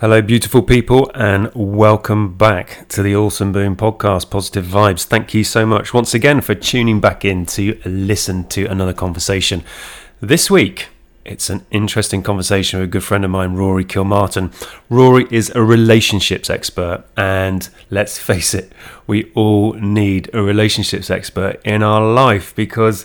Hello, beautiful people, and welcome back to the Awesome Boom podcast, Positive Vibes. Thank you so much once again for tuning back in to listen to another conversation. This week, it's an interesting conversation with a good friend of mine, Rory Kilmartin. Rory is a relationships expert, and let's face it, we all need a relationships expert in our life because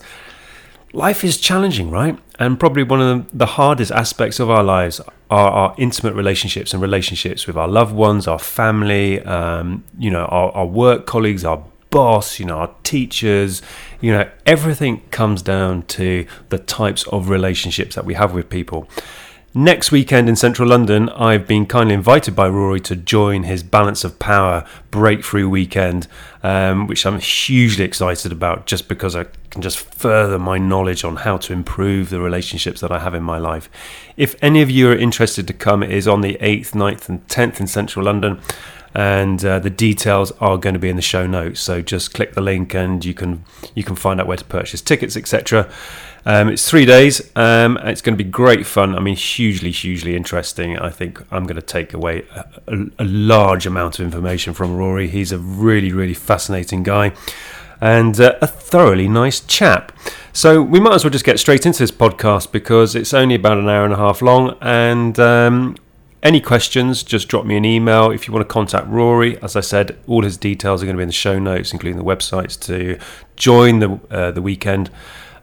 life is challenging, right? And probably one of the hardest aspects of our lives are our intimate relationships and relationships with our loved ones, our family, um, you know, our, our work colleagues, our boss, you know, our teachers, you know, everything comes down to the types of relationships that we have with people. Next weekend in central London, I've been kindly invited by Rory to join his Balance of Power Breakthrough Weekend, um, which I'm hugely excited about just because I can just further my knowledge on how to improve the relationships that I have in my life. If any of you are interested to come, it is on the 8th, 9th, and 10th in central London and uh, the details are going to be in the show notes. So just click the link and you can you can find out where to purchase tickets, etc. Um, it's three days. Um, it's going to be great fun. I mean, hugely, hugely interesting. I think I'm going to take away a, a, a large amount of information from Rory. He's a really, really fascinating guy and uh, a thoroughly nice chap. So we might as well just get straight into this podcast because it's only about an hour and a half long, and um, any questions, just drop me an email. If you want to contact Rory, as I said, all his details are going to be in the show notes, including the websites to join the uh, the weekend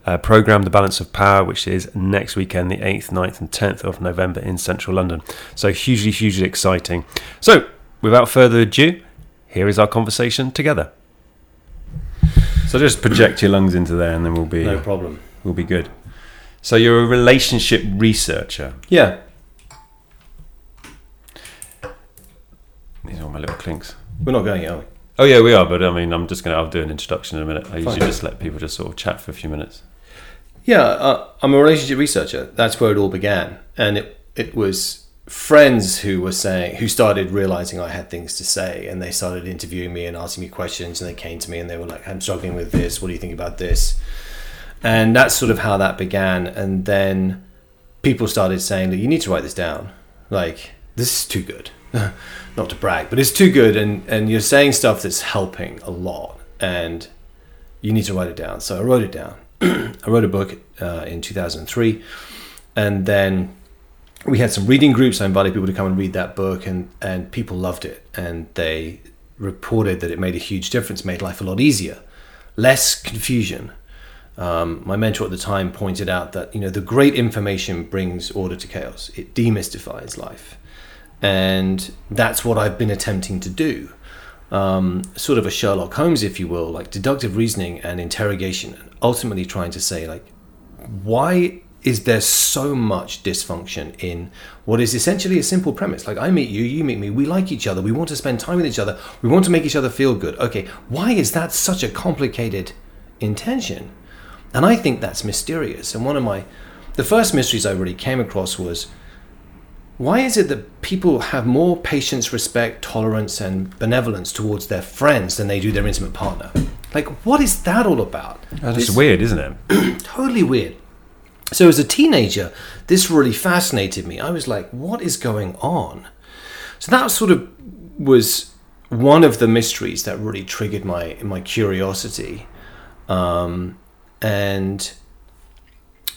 uh, program, The Balance of Power, which is next weekend, the 8th, 9th, and 10th of November in central London. So hugely, hugely exciting. So, without further ado, here is our conversation together. So just project your lungs into there, and then we'll be no problem. We'll be good. So you're a relationship researcher. Yeah. These are all my little clinks. We're not going are we? Oh yeah, we are. But I mean, I'm just gonna. I'll do an introduction in a minute. I usually Fine. just let people just sort of chat for a few minutes. Yeah, uh, I'm a relationship researcher. That's where it all began, and it it was friends who were saying who started realizing I had things to say, and they started interviewing me and asking me questions, and they came to me and they were like, "I'm struggling with this. What do you think about this?" And that's sort of how that began, and then people started saying that you need to write this down. Like this is too good, not to brag, but it's too good, and and you're saying stuff that's helping a lot, and you need to write it down. So I wrote it down. I wrote a book uh, in 2003, and then we had some reading groups. I invited people to come and read that book, and and people loved it, and they reported that it made a huge difference, made life a lot easier, less confusion. Um, my mentor at the time pointed out that you know the great information brings order to chaos. It demystifies life, and that's what I've been attempting to do um, sort of a Sherlock Holmes, if you will, like deductive reasoning and interrogation, and ultimately trying to say, like, why is there so much dysfunction in what is essentially a simple premise? Like, I meet you, you meet me, we like each other, we want to spend time with each other, we want to make each other feel good. Okay, why is that such a complicated intention? And I think that's mysterious. And one of my, the first mysteries I really came across was why is it that people have more patience, respect, tolerance, and benevolence towards their friends than they do their intimate partner? Like, what is that all about? That's This- weird, isn't it? totally weird. So, as a teenager, this really fascinated me. I was like, what is going on? So, that sort of was one of the mysteries that really triggered my, my curiosity. Um, and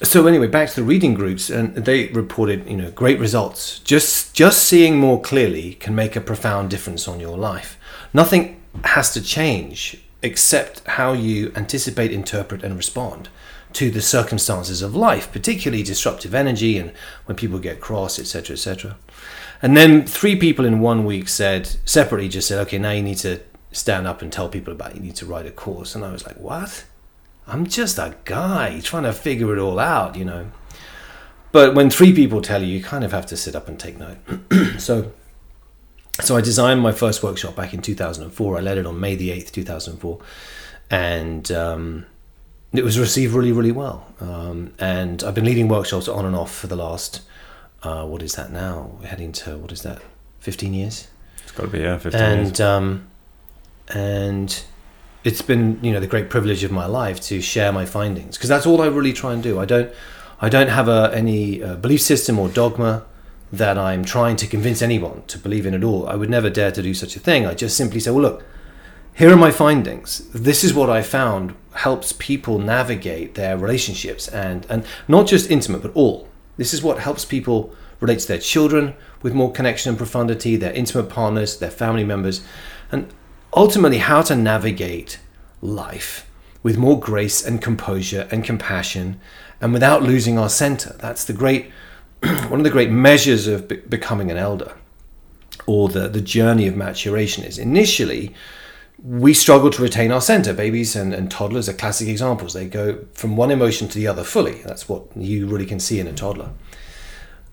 so anyway back to the reading groups and they reported you know great results just just seeing more clearly can make a profound difference on your life nothing has to change except how you anticipate interpret and respond to the circumstances of life particularly disruptive energy and when people get cross etc etc and then three people in one week said separately just said okay now you need to stand up and tell people about it. you need to write a course and i was like what I'm just a guy trying to figure it all out, you know. But when three people tell you, you kind of have to sit up and take note. so, so I designed my first workshop back in 2004. I led it on May the 8th, 2004, and um, it was received really, really well. Um, and I've been leading workshops on and off for the last, uh, what is that now? We're heading to what is that? 15 years It's got to be yeah, 15 and years. um, and it's been you know the great privilege of my life to share my findings because that's all I really try and do. I don't I don't have a, any uh, belief system or dogma that I'm trying to convince anyone to believe in at all. I would never dare to do such a thing. I just simply say, well, look, here are my findings. This is what I found helps people navigate their relationships and, and not just intimate, but all. This is what helps people relate to their children with more connection and profundity, their intimate partners, their family members, and ultimately how to navigate life with more grace and composure and compassion and without losing our center. That's the great one of the great measures of be- becoming an elder or the, the journey of maturation is initially we struggle to retain our center. Babies and, and toddlers are classic examples. They go from one emotion to the other fully. That's what you really can see in a toddler.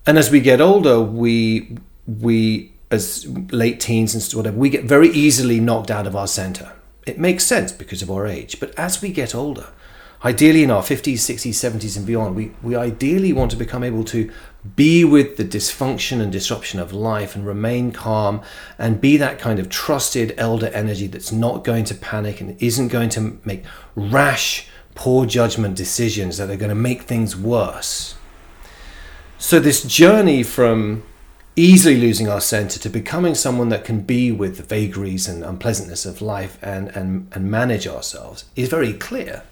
And as we get older, we we as late teens and whatever, we get very easily knocked out of our center. It makes sense because of our age. But as we get older, ideally in our 50s, 60s, 70s, and beyond, we, we ideally want to become able to be with the dysfunction and disruption of life and remain calm and be that kind of trusted elder energy that's not going to panic and isn't going to make rash, poor judgment decisions that are going to make things worse. So, this journey from easily losing our center to becoming someone that can be with the vagaries and unpleasantness of life and, and, and manage ourselves is very clear.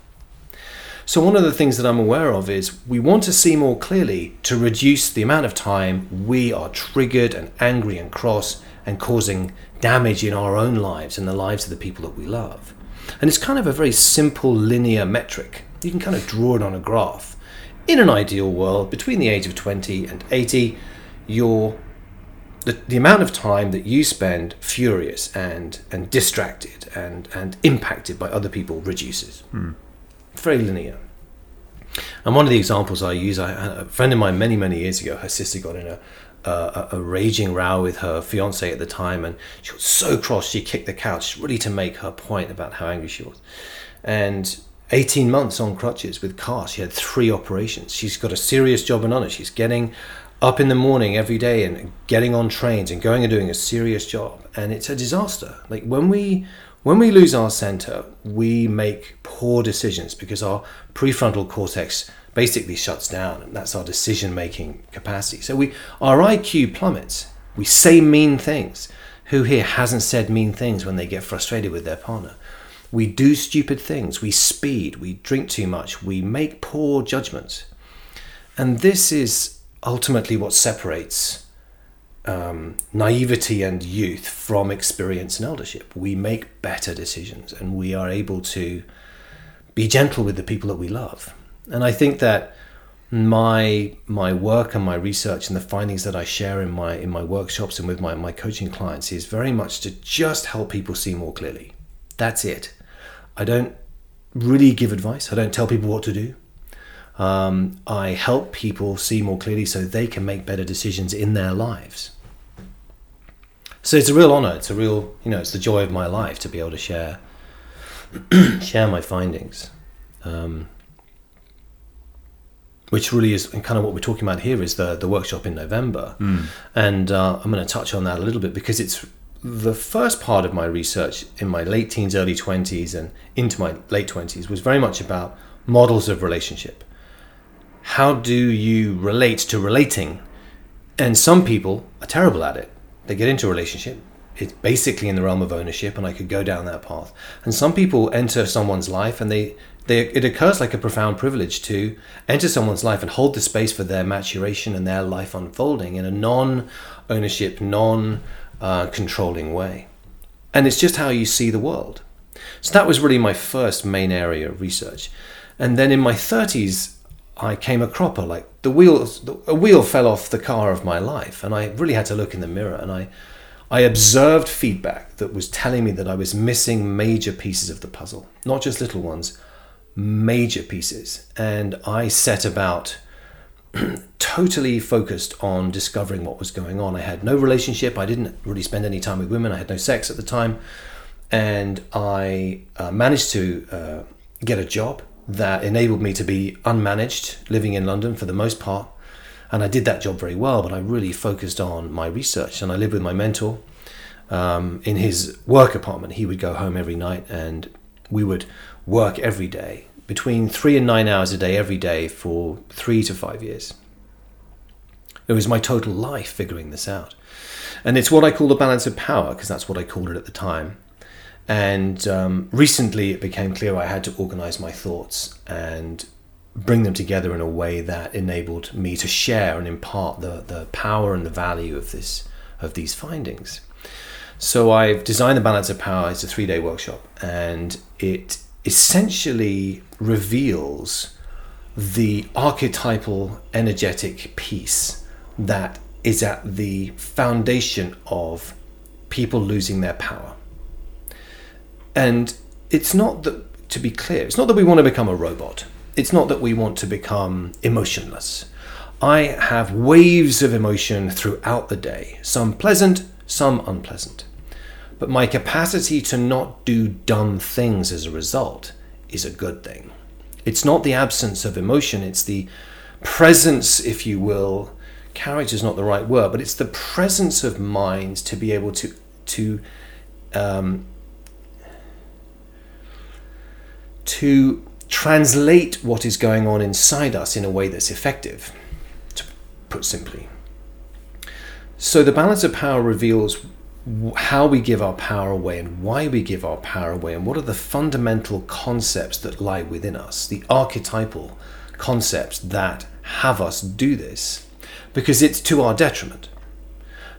So, one of the things that I'm aware of is we want to see more clearly to reduce the amount of time we are triggered and angry and cross and causing damage in our own lives and the lives of the people that we love. And it's kind of a very simple linear metric. You can kind of draw it on a graph. In an ideal world, between the age of 20 and 80, your the, the amount of time that you spend furious and, and distracted and, and impacted by other people reduces. Hmm. Very linear. And one of the examples I use, I, a friend of mine many, many years ago, her sister got in a, a, a raging row with her fiance at the time, and she was so cross she kicked the couch, really to make her point about how angry she was. And 18 months on crutches with cars, she had three operations. She's got a serious job and on it. She's getting up in the morning every day and getting on trains and going and doing a serious job, and it's a disaster. Like when we when we lose our center, we make poor decisions because our prefrontal cortex basically shuts down, and that's our decision making capacity. So we our IQ plummets. We say mean things. Who here hasn't said mean things when they get frustrated with their partner? We do stupid things. We speed. We drink too much. We make poor judgments. And this is ultimately what separates um, naivety and youth from experience and eldership. We make better decisions and we are able to be gentle with the people that we love. And I think that my my work and my research and the findings that I share in my in my workshops and with my, my coaching clients is very much to just help people see more clearly. That's it. I don't really give advice. I don't tell people what to do. Um, I help people see more clearly so they can make better decisions in their lives. So it's a real honor. It's a real, you know, it's the joy of my life to be able to share share my findings, um, which really is kind of what we're talking about here is the the workshop in November, Mm. and uh, I'm going to touch on that a little bit because it's the first part of my research in my late teens, early 20s, and into my late 20s was very much about models of relationship. How do you relate to relating? And some people are terrible at it. They get into a relationship, it's basically in the realm of ownership, and I could go down that path. And some people enter someone's life, and they, they it occurs like a profound privilege to enter someone's life and hold the space for their maturation and their life unfolding in a non ownership, non uh, controlling way. And it's just how you see the world. So that was really my first main area of research. And then in my 30s, I came a cropper. Like the wheels, a wheel fell off the car of my life, and I really had to look in the mirror. And I, I observed feedback that was telling me that I was missing major pieces of the puzzle, not just little ones, major pieces. And I set about totally focused on discovering what was going on. I had no relationship. I didn't really spend any time with women. I had no sex at the time, and I uh, managed to uh, get a job that enabled me to be unmanaged, living in London for the most part. And I did that job very well, but I really focused on my research. And I lived with my mentor um, in his work apartment. He would go home every night, and we would work every day between three and nine hours a day every day for three to five years. It was my total life figuring this out. And it's what I call the balance of power, because that's what I called it at the time. And um, recently it became clear I had to organize my thoughts and bring them together in a way that enabled me to share and impart the, the power and the value of this of these findings. So I've designed the balance of power as a three day workshop, and it essentially reveals the archetypal energetic piece that is at the foundation of people losing their power. And it's not that, to be clear, it's not that we want to become a robot. It's not that we want to become emotionless. I have waves of emotion throughout the day, some pleasant, some unpleasant. But my capacity to not do dumb things as a result is a good thing. It's not the absence of emotion, it's the presence, if you will. Character is not the right word, but it's the presence of mind to be able to to um, to translate what is going on inside us in a way that's effective, to put simply. So the balance of power reveals how we give our power away and why we give our power away and what are the fundamental concepts that lie within us, the archetypal concepts that have us do this, because it's to our detriment.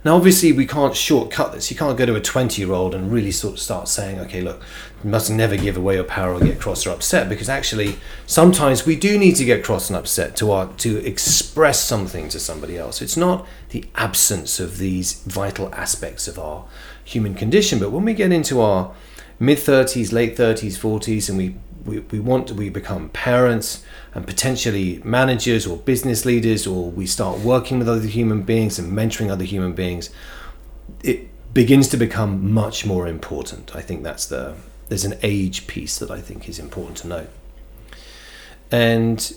Now, obviously, we can't shortcut this. You can't go to a 20 year old and really sort of start saying, okay, look, you must never give away your power or get cross or upset, because actually, sometimes we do need to get cross and upset to, our, to express something to somebody else. It's not the absence of these vital aspects of our human condition, but when we get into our mid 30s, late 30s, 40s, and we, we, we want to, we become parents, and potentially managers or business leaders, or we start working with other human beings and mentoring other human beings, it begins to become much more important. I think that's the there's an age piece that I think is important to note. And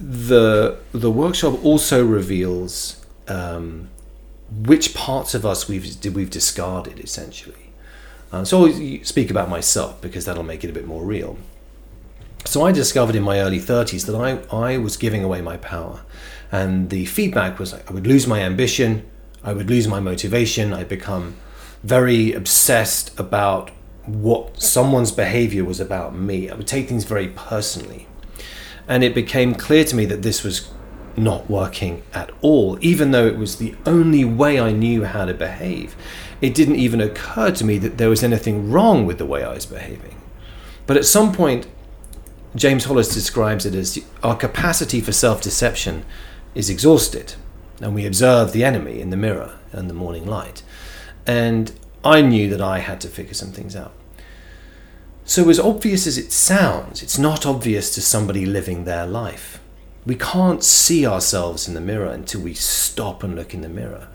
the the workshop also reveals um, which parts of us we've we've discarded essentially. Um, so I'll speak about myself because that'll make it a bit more real. So I discovered in my early 30s that I, I was giving away my power. And the feedback was like I would lose my ambition, I would lose my motivation, I'd become very obsessed about what someone's behavior was about me. I would take things very personally. And it became clear to me that this was not working at all, even though it was the only way I knew how to behave. It didn't even occur to me that there was anything wrong with the way I was behaving. But at some point, James Hollis describes it as our capacity for self deception is exhausted, and we observe the enemy in the mirror and the morning light. And I knew that I had to figure some things out. So, as obvious as it sounds, it's not obvious to somebody living their life. We can't see ourselves in the mirror until we stop and look in the mirror.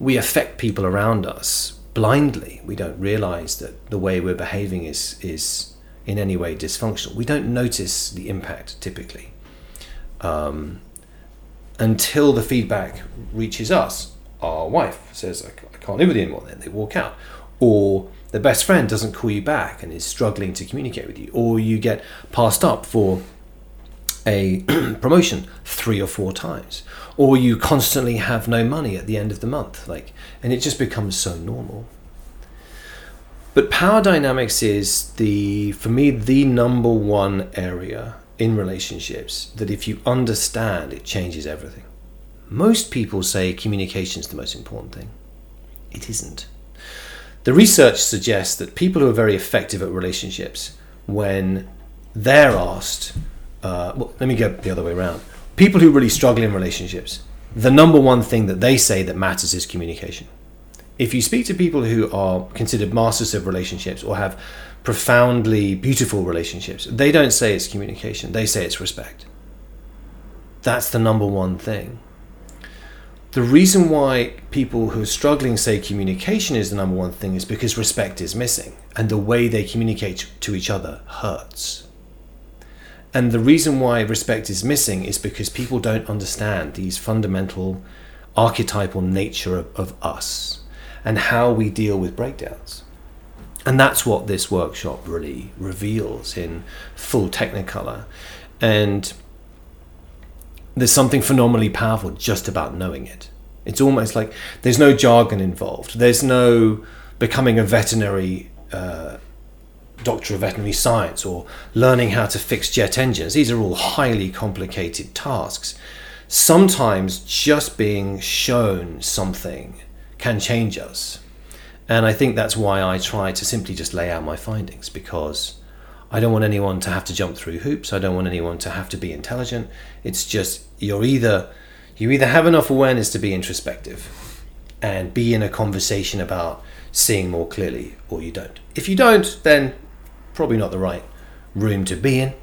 We affect people around us blindly. We don't realize that the way we're behaving is, is in any way dysfunctional. We don't notice the impact typically um, until the feedback reaches us. Our wife says, I can't live with you anymore, then they walk out. Or the best friend doesn't call you back and is struggling to communicate with you. Or you get passed up for a promotion three or four times. Or you constantly have no money at the end of the month. Like, and it just becomes so normal. But power dynamics is the, for me, the number one area in relationships that if you understand, it changes everything. Most people say communication is the most important thing. It isn't. The research suggests that people who are very effective at relationships, when they're asked, uh, well, let me go the other way around. People who really struggle in relationships, the number one thing that they say that matters is communication if you speak to people who are considered masters of relationships or have profoundly beautiful relationships, they don't say it's communication, they say it's respect. That's the number one thing. The reason why people who are struggling say communication is the number one thing is because respect is missing and the way they communicate to each other hurts. And the reason why respect is missing is because people don't understand these fundamental archetypal nature of, of us and how we deal with breakdowns. And that's what this workshop really reveals in full technicolor. And there's something phenomenally powerful just about knowing it. It's almost like there's no jargon involved. There's no becoming a veterinary uh, doctor of veterinary science or learning how to fix jet engines. These are all highly complicated tasks. Sometimes just being shown something can change us. And I think that's why I try to simply just lay out my findings because I don't want anyone to have to jump through hoops. I don't want anyone to have to be intelligent. It's just you're either you either have enough awareness to be introspective and be in a conversation about seeing more clearly or you don't. If you don't, then probably not the right room to be in.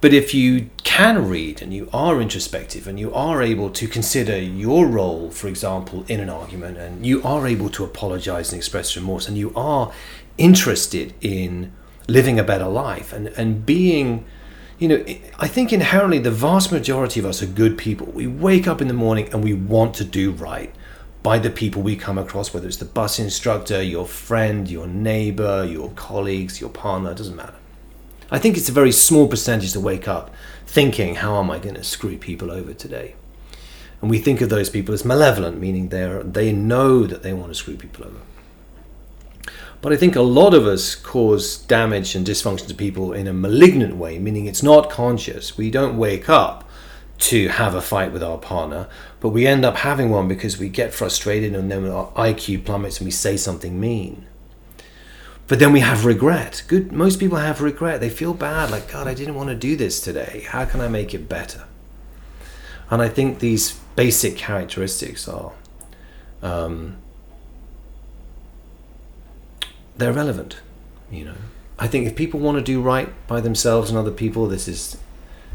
But if you can read and you are introspective and you are able to consider your role, for example, in an argument, and you are able to apologize and express remorse, and you are interested in living a better life and, and being, you know, I think inherently the vast majority of us are good people. We wake up in the morning and we want to do right by the people we come across, whether it's the bus instructor, your friend, your neighbor, your colleagues, your partner, it doesn't matter. I think it's a very small percentage to wake up thinking, how am I going to screw people over today? And we think of those people as malevolent, meaning they they know that they want to screw people over. But I think a lot of us cause damage and dysfunction to people in a malignant way, meaning it's not conscious. We don't wake up to have a fight with our partner, but we end up having one because we get frustrated and then our IQ plummets and we say something mean. But then we have regret. Good. Most people have regret. They feel bad, like God, I didn't want to do this today. How can I make it better? And I think these basic characteristics are um, they're relevant. You know, I think if people want to do right by themselves and other people, this is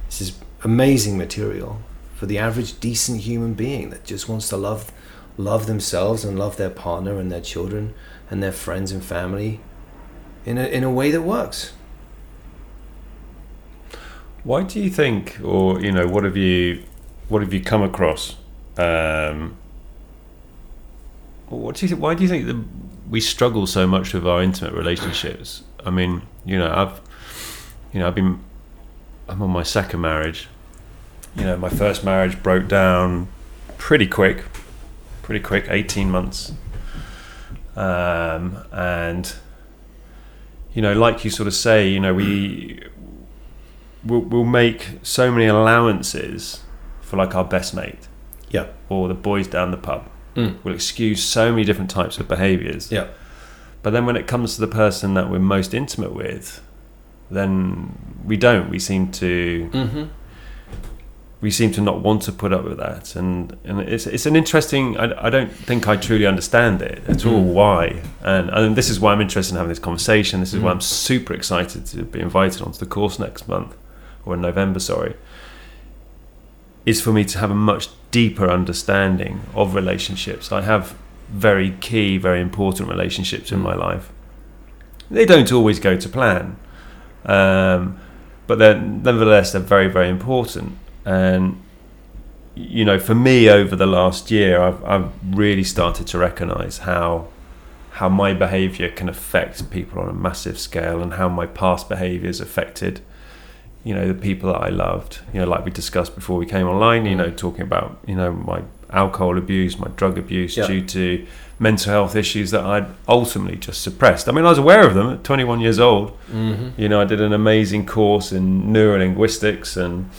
this is amazing material for the average decent human being that just wants to love love themselves and love their partner and their children and their friends and family in a, in a way that works. Why do you think, or you know, what have you, what have you come across? Um, what do you? Th- why do you think that we struggle so much with our intimate relationships? I mean, you know, I've, you know, I've been, I'm on my second marriage. You know, my first marriage broke down pretty quick, pretty quick, eighteen months, um, and you know, like you sort of say, you know, we we'll, we'll make so many allowances for like our best mate, yeah, or the boys down the pub. Mm. We'll excuse so many different types of behaviours. Yeah, but then when it comes to the person that we're most intimate with, then we don't. We seem to. Mm-hmm we seem to not want to put up with that, and and it's it's an interesting. I, I don't think I truly understand it at all. Mm. Why? And and this is why I'm interested in having this conversation. This is why I'm super excited to be invited onto the course next month, or in November. Sorry. Is for me to have a much deeper understanding of relationships. I have very key, very important relationships in mm. my life. They don't always go to plan, um, but they're nevertheless they're very very important and you know, for me over the last year, I've, I've really started to recognise how how my behaviour can affect people on a massive scale, and how my past behaviours affected, you know, the people that I loved. You know, like we discussed before we came online. You know, talking about you know my alcohol abuse, my drug abuse yeah. due to mental health issues that I'd ultimately just suppressed. I mean, I was aware of them at 21 years old. Mm-hmm. You know, I did an amazing course in neurolinguistics and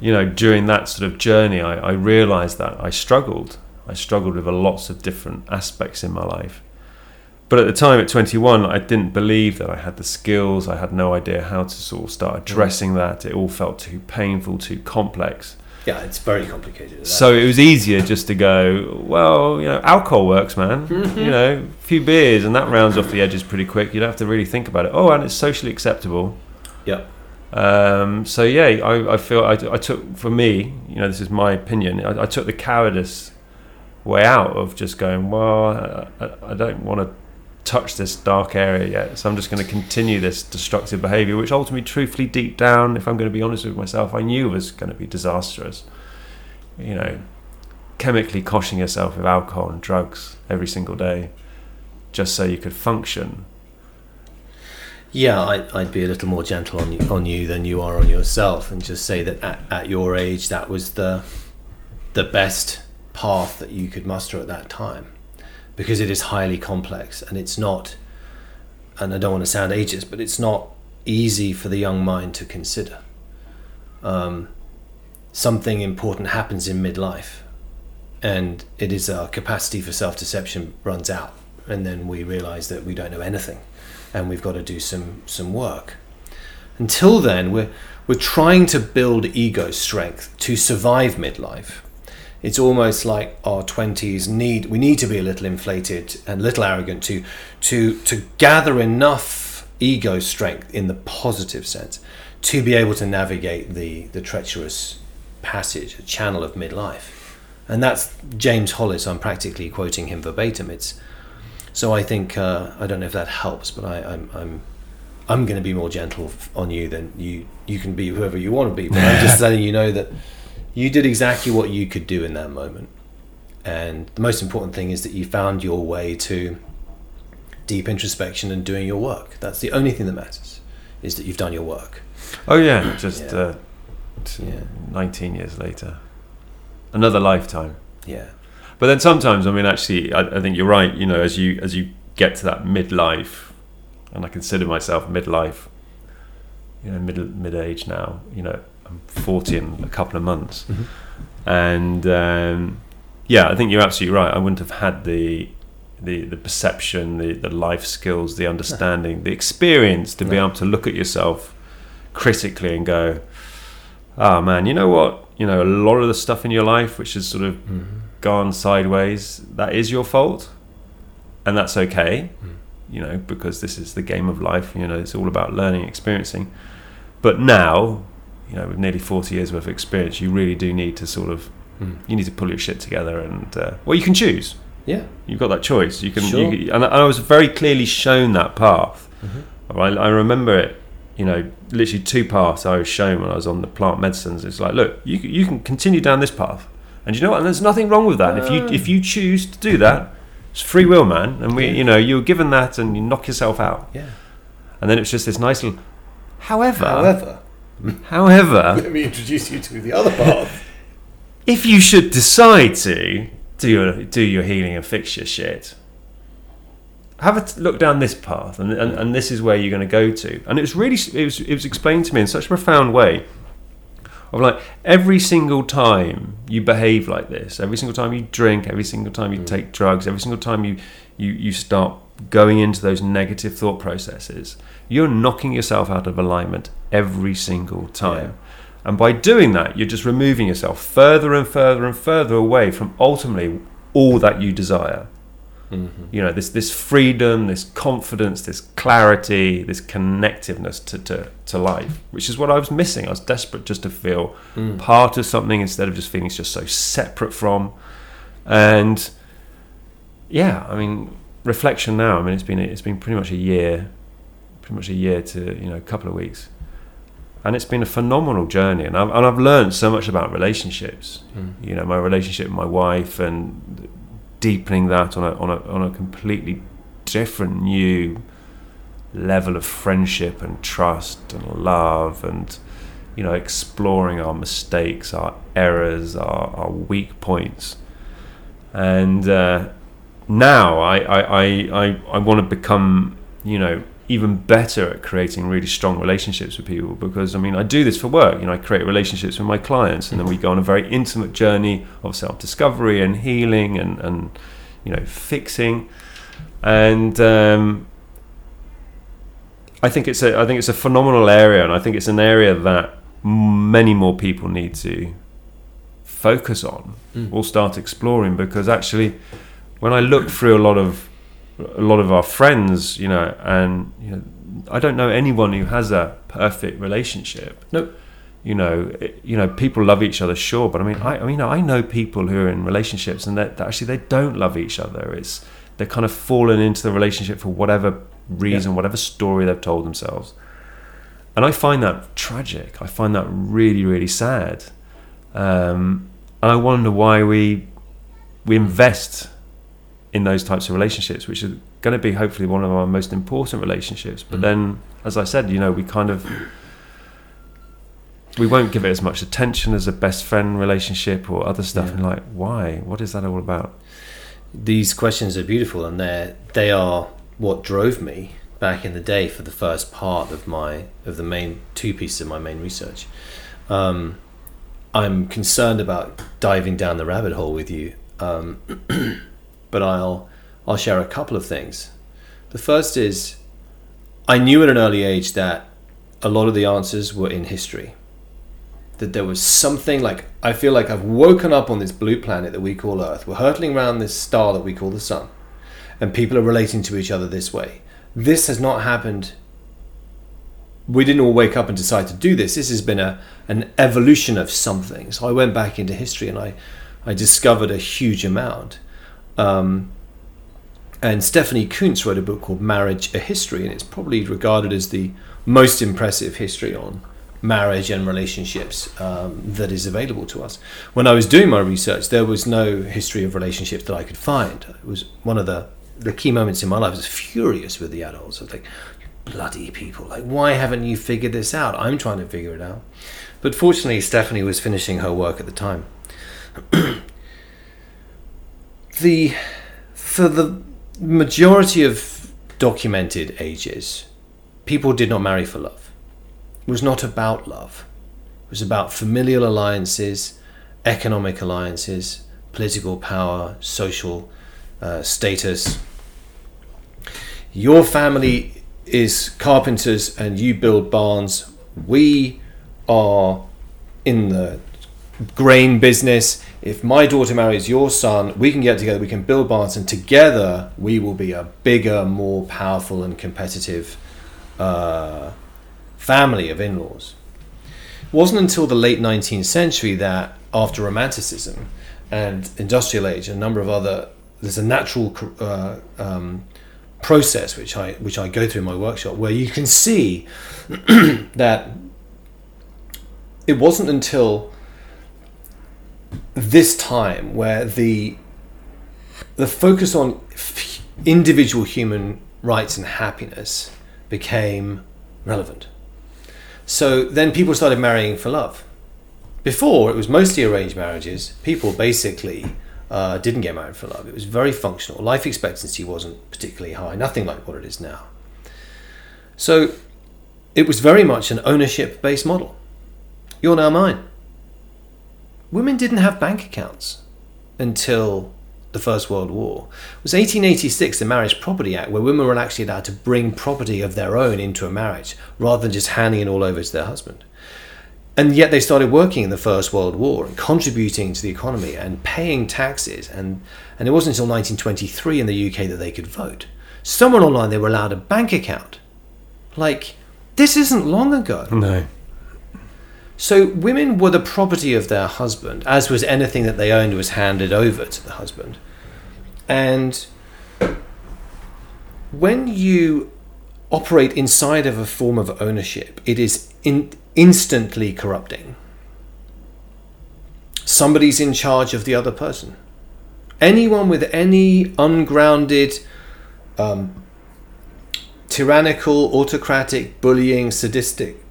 you know, during that sort of journey, I, I realized that I struggled. I struggled with lots of different aspects in my life. But at the time, at 21, I didn't believe that I had the skills. I had no idea how to sort of start addressing that. It all felt too painful, too complex. Yeah, it's very complicated. So it was easier just to go, well, you know, alcohol works, man. Mm-hmm. You know, a few beers and that rounds off the edges pretty quick. You don't have to really think about it. Oh, and it's socially acceptable. Yeah. Um, so yeah, I, I feel I, I, took for me, you know, this is my opinion. I, I took the cowardice way out of just going. Well, I, I don't want to touch this dark area yet, so I'm just going to continue this destructive behaviour, which ultimately, truthfully, deep down, if I'm going to be honest with myself, I knew was going to be disastrous. You know, chemically koshing yourself with alcohol and drugs every single day, just so you could function Yeah, I, I'd be a little more gentle on you, on you than you are on yourself, and just say that at, at your age, that was the the best path that you could muster at that time, because it is highly complex and it's not. And I don't want to sound ageist, but it's not easy for the young mind to consider. Um, something important happens in midlife, and it is our capacity for self deception runs out, and then we realize that we don't know anything and we've got to do some some work. Until then, we're we're trying to build ego strength to survive midlife. It's almost like our twenties need we need to be a little inflated and a little arrogant to to to gather enough ego strength in the positive sense to be able to navigate the the treacherous passage, a channel of midlife. And that's James Hollis. I'm practically quoting him verbatim. It's so I think uh, I don't know if that helps, but I, I'm I'm I'm going to be more gentle on you than you you can be whoever you want to be. But I'm just letting you know that you did exactly what you could do in that moment, and the most important thing is that you found your way to deep introspection and doing your work. That's the only thing that matters, is that you've done your work. Oh yeah, just Yeah. Uh, t- 19 years later, another lifetime. Yeah, But then sometimes, I mean, actually, I, I think you're right. You know, as you as you get to that midlife, and I consider myself midlife, you know, mid mid age now. You know, I'm 40 in a couple of months, Mhm. and um, yeah, I think you're absolutely right. I wouldn't have had the the the perception, the the life skills, the understanding, the experience to be able to look at yourself critically and go, "Ah, man, you know what? You know, a lot of the stuff in your life, which is sort of gone sideways, that is your fault, and that's okay. Mm. You know, because this is the game of life. You know, it's all about learning, experiencing. But now, you know, with nearly forty years worth of experience, you really do need to sort of Mm. you need to pull your shit together, and uh, well, you can choose. yeah, You've got that choice. You can, Sure. you, and I was very clearly shown that path. Mhm. I, I remember it. You know, literally two paths I was shown when I was on the plant medicines. It's like, look, you, you can continue down this path, and you know what? And there's nothing wrong with that. if you if you choose to do that, it's free will, man. And we, you know, you're given that, and you knock yourself out. yeah. And then it's just this nice little. However, However, however, let me introduce you to the other path. if you should decide to do your do your healing and fix your shit, have a t- look down this path, and, and and this is where you're going to go to. And it was really it was it was explained to me in such a profound way. Of like every single time you behave like this, every single time you drink, every single time you Mm. take drugs, every single time you you you start going into those negative thought processes, you're knocking yourself out of alignment every single time. And by doing that, you're just removing yourself further and further and further away from ultimately all that you desire. Mm-hmm. You know, this this freedom, this confidence, this clarity, this connectiveness to, to, to life, which is what I was missing. I was desperate just to feel Mm. part of something instead of just feeling just so separate from. And yeah, I mean, reflection now. I mean, it's been it's been pretty much a year, pretty much a year to you know a couple of weeks, and it's been a phenomenal journey. And I've and I've learned so much about relationships. Mm. You know, my relationship with my wife and deepening that on a on a on a completely different new level of friendship and trust and love and you know exploring our mistakes our errors our, our weak points. And uh, now I I, I, I, I want to become you know even better at creating really strong relationships with people because I mean I do this for work you know I create relationships with my clients and then we go on a very intimate journey of self-discovery and healing and, and you know fixing and um, I think it's a I think it's a phenomenal area and I think it's an area that many more people need to focus on Mm. or start exploring because actually when I look through a lot of a lot of our friends you know and you know I don't know anyone who has a perfect relationship. Nope. you know it- you know people love each other sure but I mean I, I mean I know people who are in relationships and that, actually they don't love each other. It's they're kind of fallen into the relationship for whatever reason whatever story they've told themselves. And I find that tragic. I find that really really sad. Um, and I wonder why we we invest in those types of relationships, which are going to be hopefully one of our most important relationships. But Mm. then, as I said, you know, we kind of we won't give it as much attention as a best friend relationship or other stuff. Yeah. And like, why? What is that all about? These questions are beautiful, and they they are what drove me back in the day for the first part of my of the main two pieces of my main research. Um, I'm concerned about diving down the rabbit hole with you, um, but I'll I'll share a couple of things. The first is I knew at an early age that a lot of the answers were in history. That there was something like I feel like I've woken up on this blue planet that we call Earth. We're hurtling around this star that we call the sun, and people are relating to each other this way. This has not happened. We didn't all wake up and decide to do this. This has been a an evolution of something. So I went back into history and I I discovered a huge amount. Um, and Stephanie Coontz wrote a book called Marriage: A History, and it's probably regarded as the most impressive history on marriage and relationships um, that is available to us. When I was doing my research, there was no history of relationships that I could find. It was one of the the key moments in my life. I was furious with the adults. I was like, bloody people! Like, why haven't you figured this out? I'm trying to figure it out. But fortunately, Stephanie was finishing her work at the time. the for the majority of documented ages, people did not marry for love. It was not about love. It was about familial alliances, economic alliances, political power, social uh, status. Your family is carpenters and you build barns. We are in the grain business. If my daughter marries your son, we can get together, we can build barns, and together we will be a bigger, more powerful, and competitive uh, family of in laws. It wasn't until the late 19th century that, after Romanticism and Industrial Age, and a number of other there's a natural uh, um, process which I which I go through in my workshop where you can see that it wasn't until this time where the the focus on individual human rights and happiness became relevant. So then people started marrying for love. Before it was mostly arranged marriages. People basically uh, didn't get married for love. It was very functional. Life expectancy wasn't particularly high. Nothing like what it is now. So it was very much an ownership based model. You're now mine. Women didn't have bank accounts until the First World War. It was 1886, the Marriage Property Act, where women were actually allowed to bring property of their own into a marriage rather than just handing it all over to their husband. And yet they started working in the First World War and contributing to the economy and paying taxes. And, and it wasn't until 1923 in the UK that they could vote. Somewhere online, they were allowed a bank account. Like, this isn't long ago. No. So women were the property of their husband, as was anything that they owned was handed over to the husband. And when you operate inside of a form of ownership, it is in, instantly corrupting. Somebody's in charge of the other person. Anyone with any ungrounded, um, tyrannical, autocratic, bullying, sadistic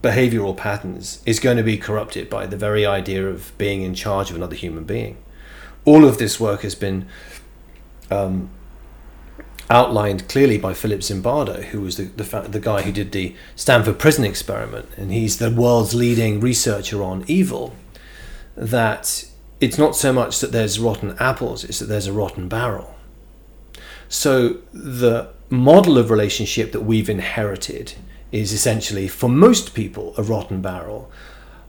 behavioral patterns is going to be corrupted by the very idea of being in charge of another human being. All of this work has been um, outlined clearly by Philip Zimbardo, who was the, the, fa- the guy who did the Stanford Prison Experiment, and he's the world's leading researcher on evil. That it's not so much that there's rotten apples, it's that there's a rotten barrel. So the model of relationship that we've inherited is essentially, for most people, a rotten barrel.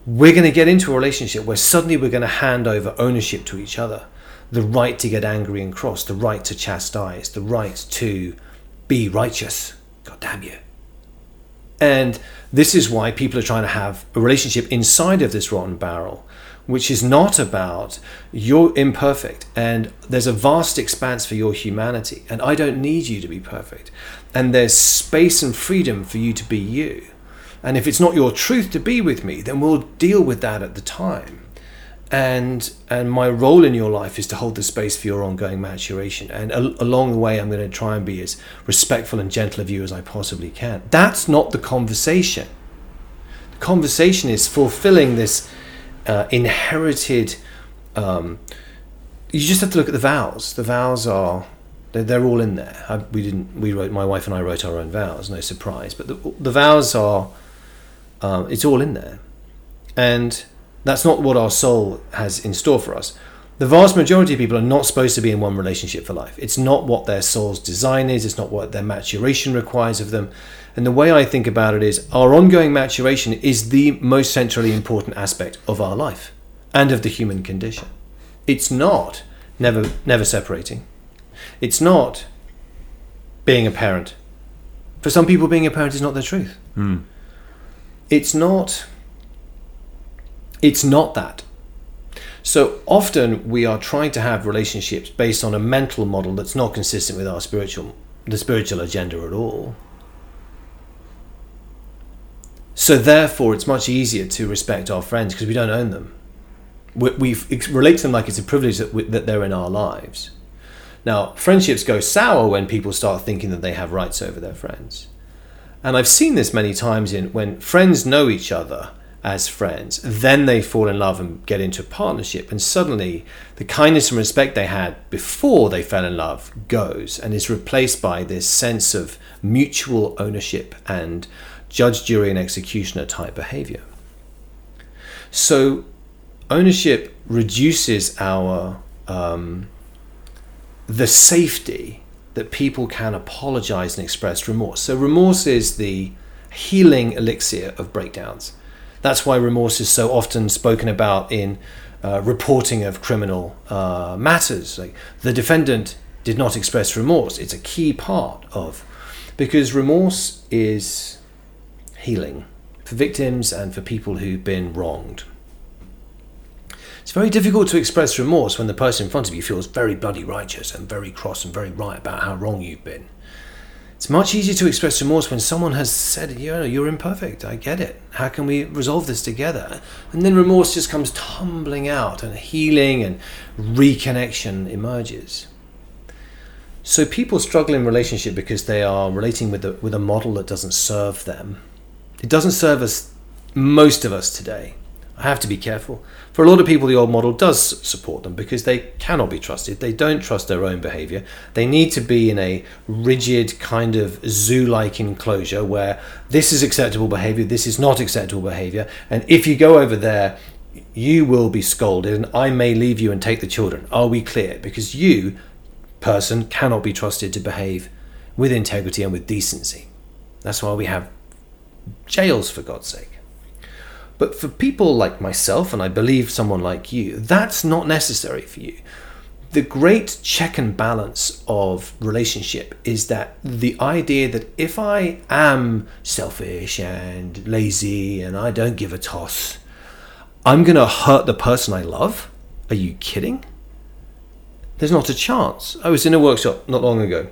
We're going to get into a relationship where suddenly we're going to hand over ownership to each other the right to get angry and cross, the right to chastise, the right to be righteous. God damn you. And this is why people are trying to have a relationship inside of this rotten barrel, which is not about you're imperfect and there's a vast expanse for your humanity, and I don't need you to be perfect. And there's space and freedom for you to be you. And if it's not your truth to be with me, then we'll deal with that at the time. and and my role in your life is to hold the space for your ongoing maturation and a- along the way i'm going to try and be as respectful and gentle of you as i possibly can that's not the conversation the conversation is fulfilling this uh, inherited um, you just have to look at the vows the vows are they're, they're all in there I, we didn't we wrote my wife and i wrote our own vows no surprise but the, the vows are um, it's all in there and that's not what our soul has in store for us. The vast majority of people are not supposed to be in one relationship for life. It's not what their soul's design is, it's not what their maturation requires of them. And the way I think about it is our ongoing maturation is the most centrally important aspect of our life and of the human condition. It's not never never separating. It's not being a parent. For some people being a parent is not their truth. Hmm. It's not it's not that. So often we are trying to have relationships based on a mental model that's not consistent with our spiritual the spiritual agenda at all. So therefore, it's much easier to respect our friends because we don't own them. We, we relate to them like it's a privilege that, we, that they're in our lives. Now, friendships go sour when people start thinking that they have rights over their friends. And I've seen this many times in when friends know each other as friends. Then they fall in love and get into a partnership, and suddenly the kindness and respect they had before they fell in love goes and is replaced by this sense of mutual ownership and judge, jury, and executioner type behavior. So, ownership reduces our um, the safety that people can apologize and express remorse. So, remorse is the healing elixir of breakdowns. That's why remorse is so often spoken about in uh, reporting of criminal uh, matters. Like the defendant did not express remorse. It's a key part of because remorse is healing for victims and for people who've been wronged. It's very difficult to express remorse when the person in front of you feels very bloody righteous and very cross and very right about how wrong you've been. It's much easier to express remorse when someone has said, you know, you're imperfect. I get it. How can we resolve this together? And then remorse just comes tumbling out and healing and reconnection emerges. So people struggle in relationship because they are relating with a, with a model that doesn't serve them. It doesn't serve us, most of us today. I have to be careful. For a lot of people, the old model does support them because they cannot be trusted. They don't trust their own behavior. They need to be in a rigid, kind of zoo like enclosure where this is acceptable behavior, this is not acceptable behavior. And if you go over there, you will be scolded, and I may leave you and take the children. Are we clear? Because you, person, cannot be trusted to behave with integrity and with decency. That's why we have jails, for God's sake. But for people like myself, and I believe someone like you, that's not necessary for you. The great check and balance of relationship is that the idea that if I am selfish and lazy and I don't give a toss, I'm going to hurt the person I love? Are you kidding? There's not a chance. I was in a workshop not long ago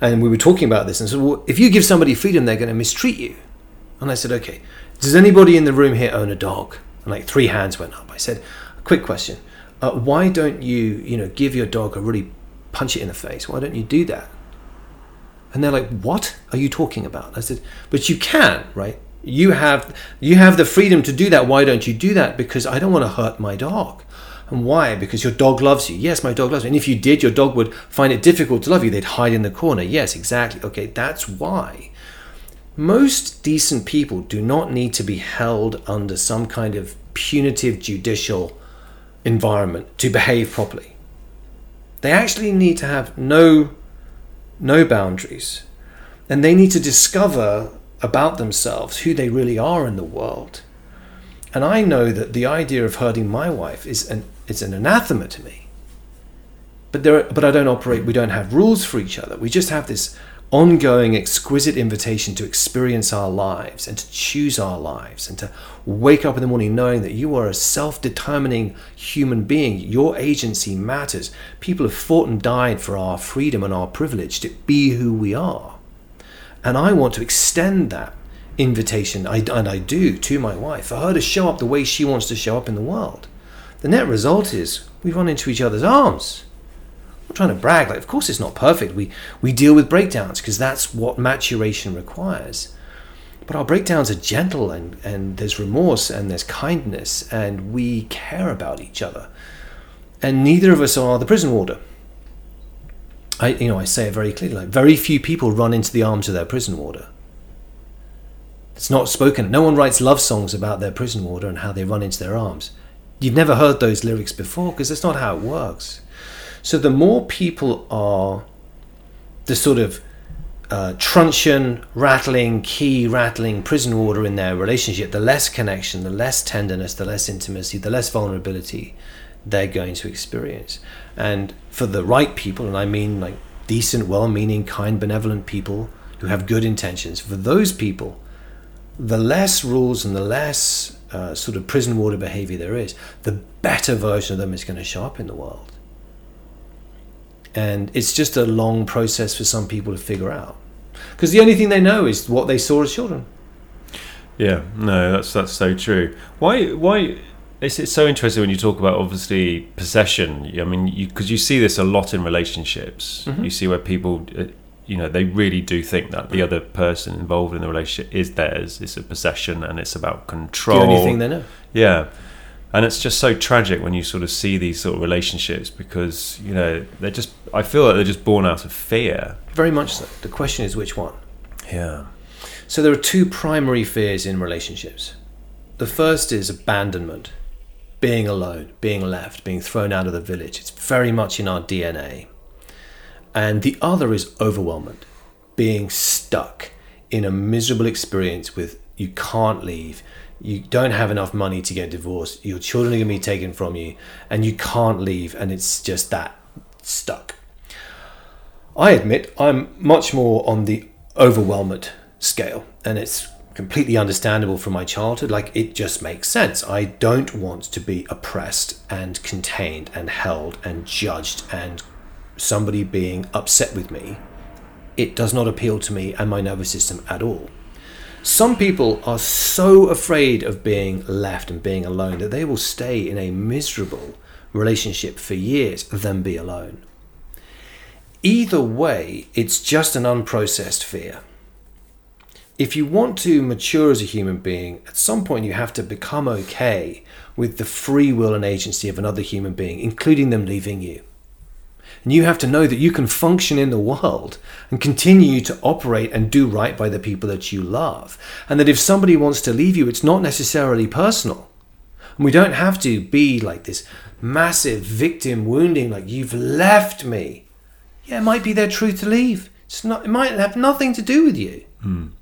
and we were talking about this and said, well, if you give somebody freedom, they're going to mistreat you. And I said, okay, does anybody in the room here own a dog? And like three hands went up. I said, quick question. Uh, why don't you, you know, give your dog a really punch it in the face? Why don't you do that? And they're like, what are you talking about? I said, but you can, right? You have you have the freedom to do that. Why don't you do that? Because I don't want to hurt my dog. And why? Because your dog loves you. Yes, my dog loves me. And if you did, your dog would find it difficult to love you. They'd hide in the corner. Yes, exactly. Okay, that's why. Most decent people do not need to be held under some kind of punitive judicial environment to behave properly. They actually need to have no no boundaries. And they need to discover about themselves who they really are in the world. And I know that the idea of hurting my wife is an it's an anathema to me. But there but I don't operate we don't have rules for each other. We just have this ongoing, exquisite invitation to experience our lives and to choose our lives and to wake up in the morning knowing that you are a self determining human being. Your agency matters. People have fought and died for our freedom and our privilege to be who we are. And I want to extend that invitation, I, and I do to my wife, for her to show up the way she wants to show up in the world. The net result is we run into each other's arms. I'm trying to brag. Like, of course, it's not perfect. We we deal with breakdowns because that's what maturation requires. But our breakdowns are gentle, and and there's remorse, and there's kindness, and we care about each other. And neither of us are the prison warder. I you know I say it very clearly. Like, very few people run into the arms of their prison warder. It's not spoken. No one writes love songs about their prison warder and how they run into their arms. You've never heard those lyrics before because that's not how it works. So the more people are the sort of uh, truncheon, rattling, key rattling prison warder in their relationship, the less connection, the less tenderness, the less intimacy, the less vulnerability they're going to experience. And for the right people, and I mean like decent, well meaning, kind, benevolent people who have good intentions, for those people, the less rules and the less uh, sort of prison warder behavior there is, the better version of them is going to show up in the world. And it's just a long process for some people to figure out. Because the only thing they know is what they saw as children. Yeah, no, that's that's so true. Why why it's, it's so interesting when you talk about obviously possession. I mean, because you, you, see this a lot in relationships. Mm-hmm. You see where people, uh, you know, they really do think that the other person involved in the relationship is theirs. It's a possession, and it's about control. The only thing they know. Yeah, and it's just so tragic when you sort of see these sort of relationships because you know they're just. I feel like they're just born out of fear. Very much so. The question is which one. Yeah. So there are two primary fears in relationships. The first is abandonment being alone, being left, being thrown out of the village. It's very much in our DNA. And the other is overwhelmment, being stuck in a miserable experience with you can't leave, you don't have enough money to get divorced, your children are going to be taken from you, and you can't leave, and it's just that stuck. I admit I'm much more on the overwhelmed scale, and it's completely understandable from my childhood. Like it just makes sense. I don't want to be oppressed and contained and held and judged and somebody being upset with me. It does not appeal to me and my nervous system at all. Some people are so afraid of being left and being alone that they will stay in a miserable relationship for years than be alone. Either way, it's just an unprocessed fear if you want to mature as a human being, at some point you have to become okay with the free will and agency of another human being, including them leaving you. And you have to know that you can function in the world and continue to operate and do right by the people that you love. And that if somebody wants to leave you, it's not necessarily personal. And we don't have to be like this massive victim wounding, like you've left me. Yeah, it might be their truth to leave. It's not, it might have nothing to do with you. Mm.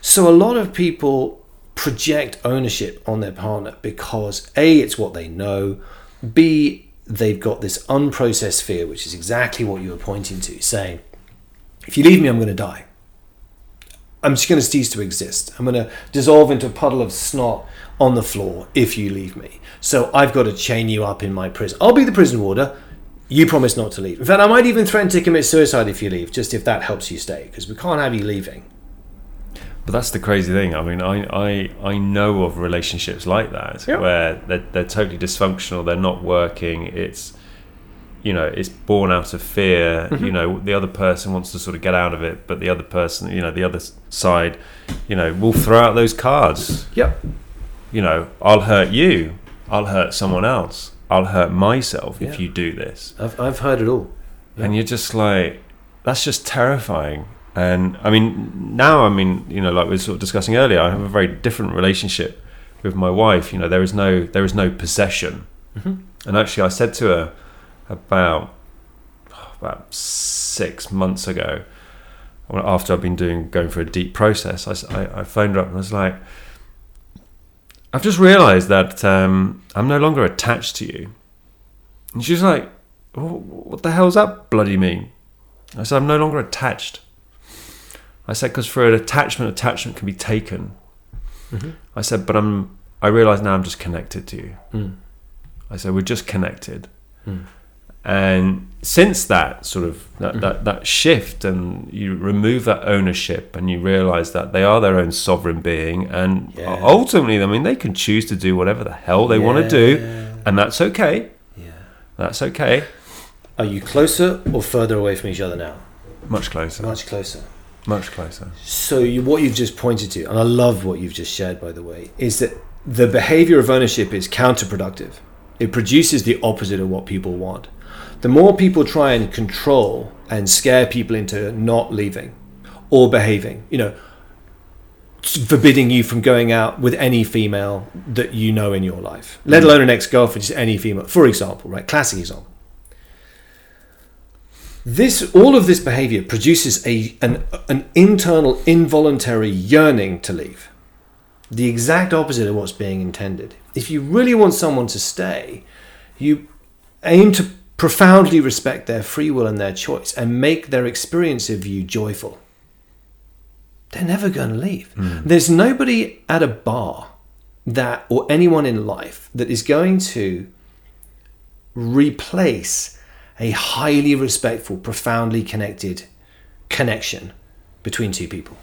So a lot of people project ownership on their partner because A, it's what they know, B, they've got this unprocessed fear, which is exactly what you were pointing to, saying, if you leave me, I'm going to die. I'm just going to cease to exist. I'm going to dissolve into a puddle of snot on the floor if you leave me. So I've got to chain you up in my prison. I'll be the prison warder. You promise not to leave. In fact, I might even threaten to commit suicide if you leave, just if that helps you stay, because we can't have you leaving. But that's the crazy thing. I mean, I, I, I know of relationships like that yeah. where they're, they're totally dysfunctional. They're not working. It's, you know, it's born out of fear. Mm-hmm. You know, the other person wants to sort of get out of it, but the other person, you know, the other side, you know, will throw out those cards. Yep. You know, I'll hurt you. I'll hurt someone else. I'll hurt myself yeah. if you do this. I've, I've heard it all. Yeah. And you're just like, that's just terrifying. And I mean, now I mean, you know, like we were sort of discussing earlier, I have a very different relationship with my wife. You know, there is no there is no possession. Mm-hmm. And actually, I said to her about about six months ago, after I've been doing going through a deep process, I, I, I phoned her up and I was like, I've just realised that um, I'm no longer attached to you. And she was like, What the hell's that bloody mean? I said, I'm no longer attached. I said, because for an attachment, attachment can be taken. Mm-hmm. I said, but I'm. I realise now I'm just connected to you. Mm. I said, we're just connected, mm. And since that sort of that, that, that shift and you remove that ownership and you realize that they are their own sovereign being and Yeah. ultimately i mean they can choose to do whatever the hell they want to do and that's okay Yeah. that's okay Are you closer or further away from each other now? much closer Much closer. Much closer So you, what you've just pointed to, and I love what you've just shared, by the way, is that the behavior of ownership is counterproductive. It produces the opposite of what people want. The more people try and control and scare people into not leaving or behaving, you know, forbidding you from going out with any female that you know in your life, let mm. alone an ex-girlfriend, just any female, for example, right? Classic example. This all of this behavior produces a an, an internal involuntary yearning to leave. The exact opposite of what's being intended. If you really want someone to stay, you aim to profoundly respect their free will and their choice and make their experience of you joyful. They're never going to leave. Hmm. There's nobody at a bar that or anyone in life that is going to replace a highly respectful, profoundly connected connection between two people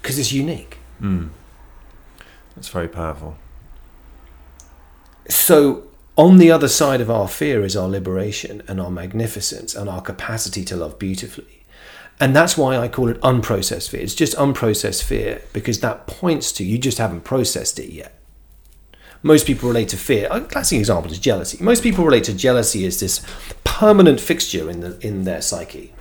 because it's unique. Hmm. that's very powerful So, on the other side of our fear is our liberation and our magnificence and our capacity to love beautifully. And that's why I call it unprocessed fear. It's just unprocessed fear because that points to you just haven't processed it yet. Most people relate to fear. A classic example is jealousy. Most people relate to jealousy as this permanent fixture in the in their psyche.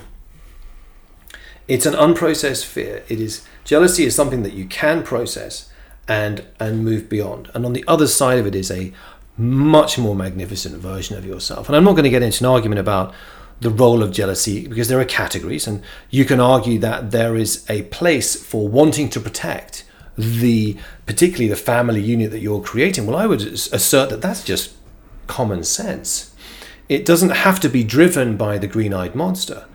It's an unprocessed fear. It is jealousy is something that you can process and and move beyond. And on the other side of it is a much more magnificent version of yourself. And I'm not going to get into an argument about the role of jealousy because there are categories and you can argue that there is a place for wanting to protect the particularly the family unit that you're creating. Well, I would assert that that's just common sense. It doesn't have to be driven by the green-eyed monster.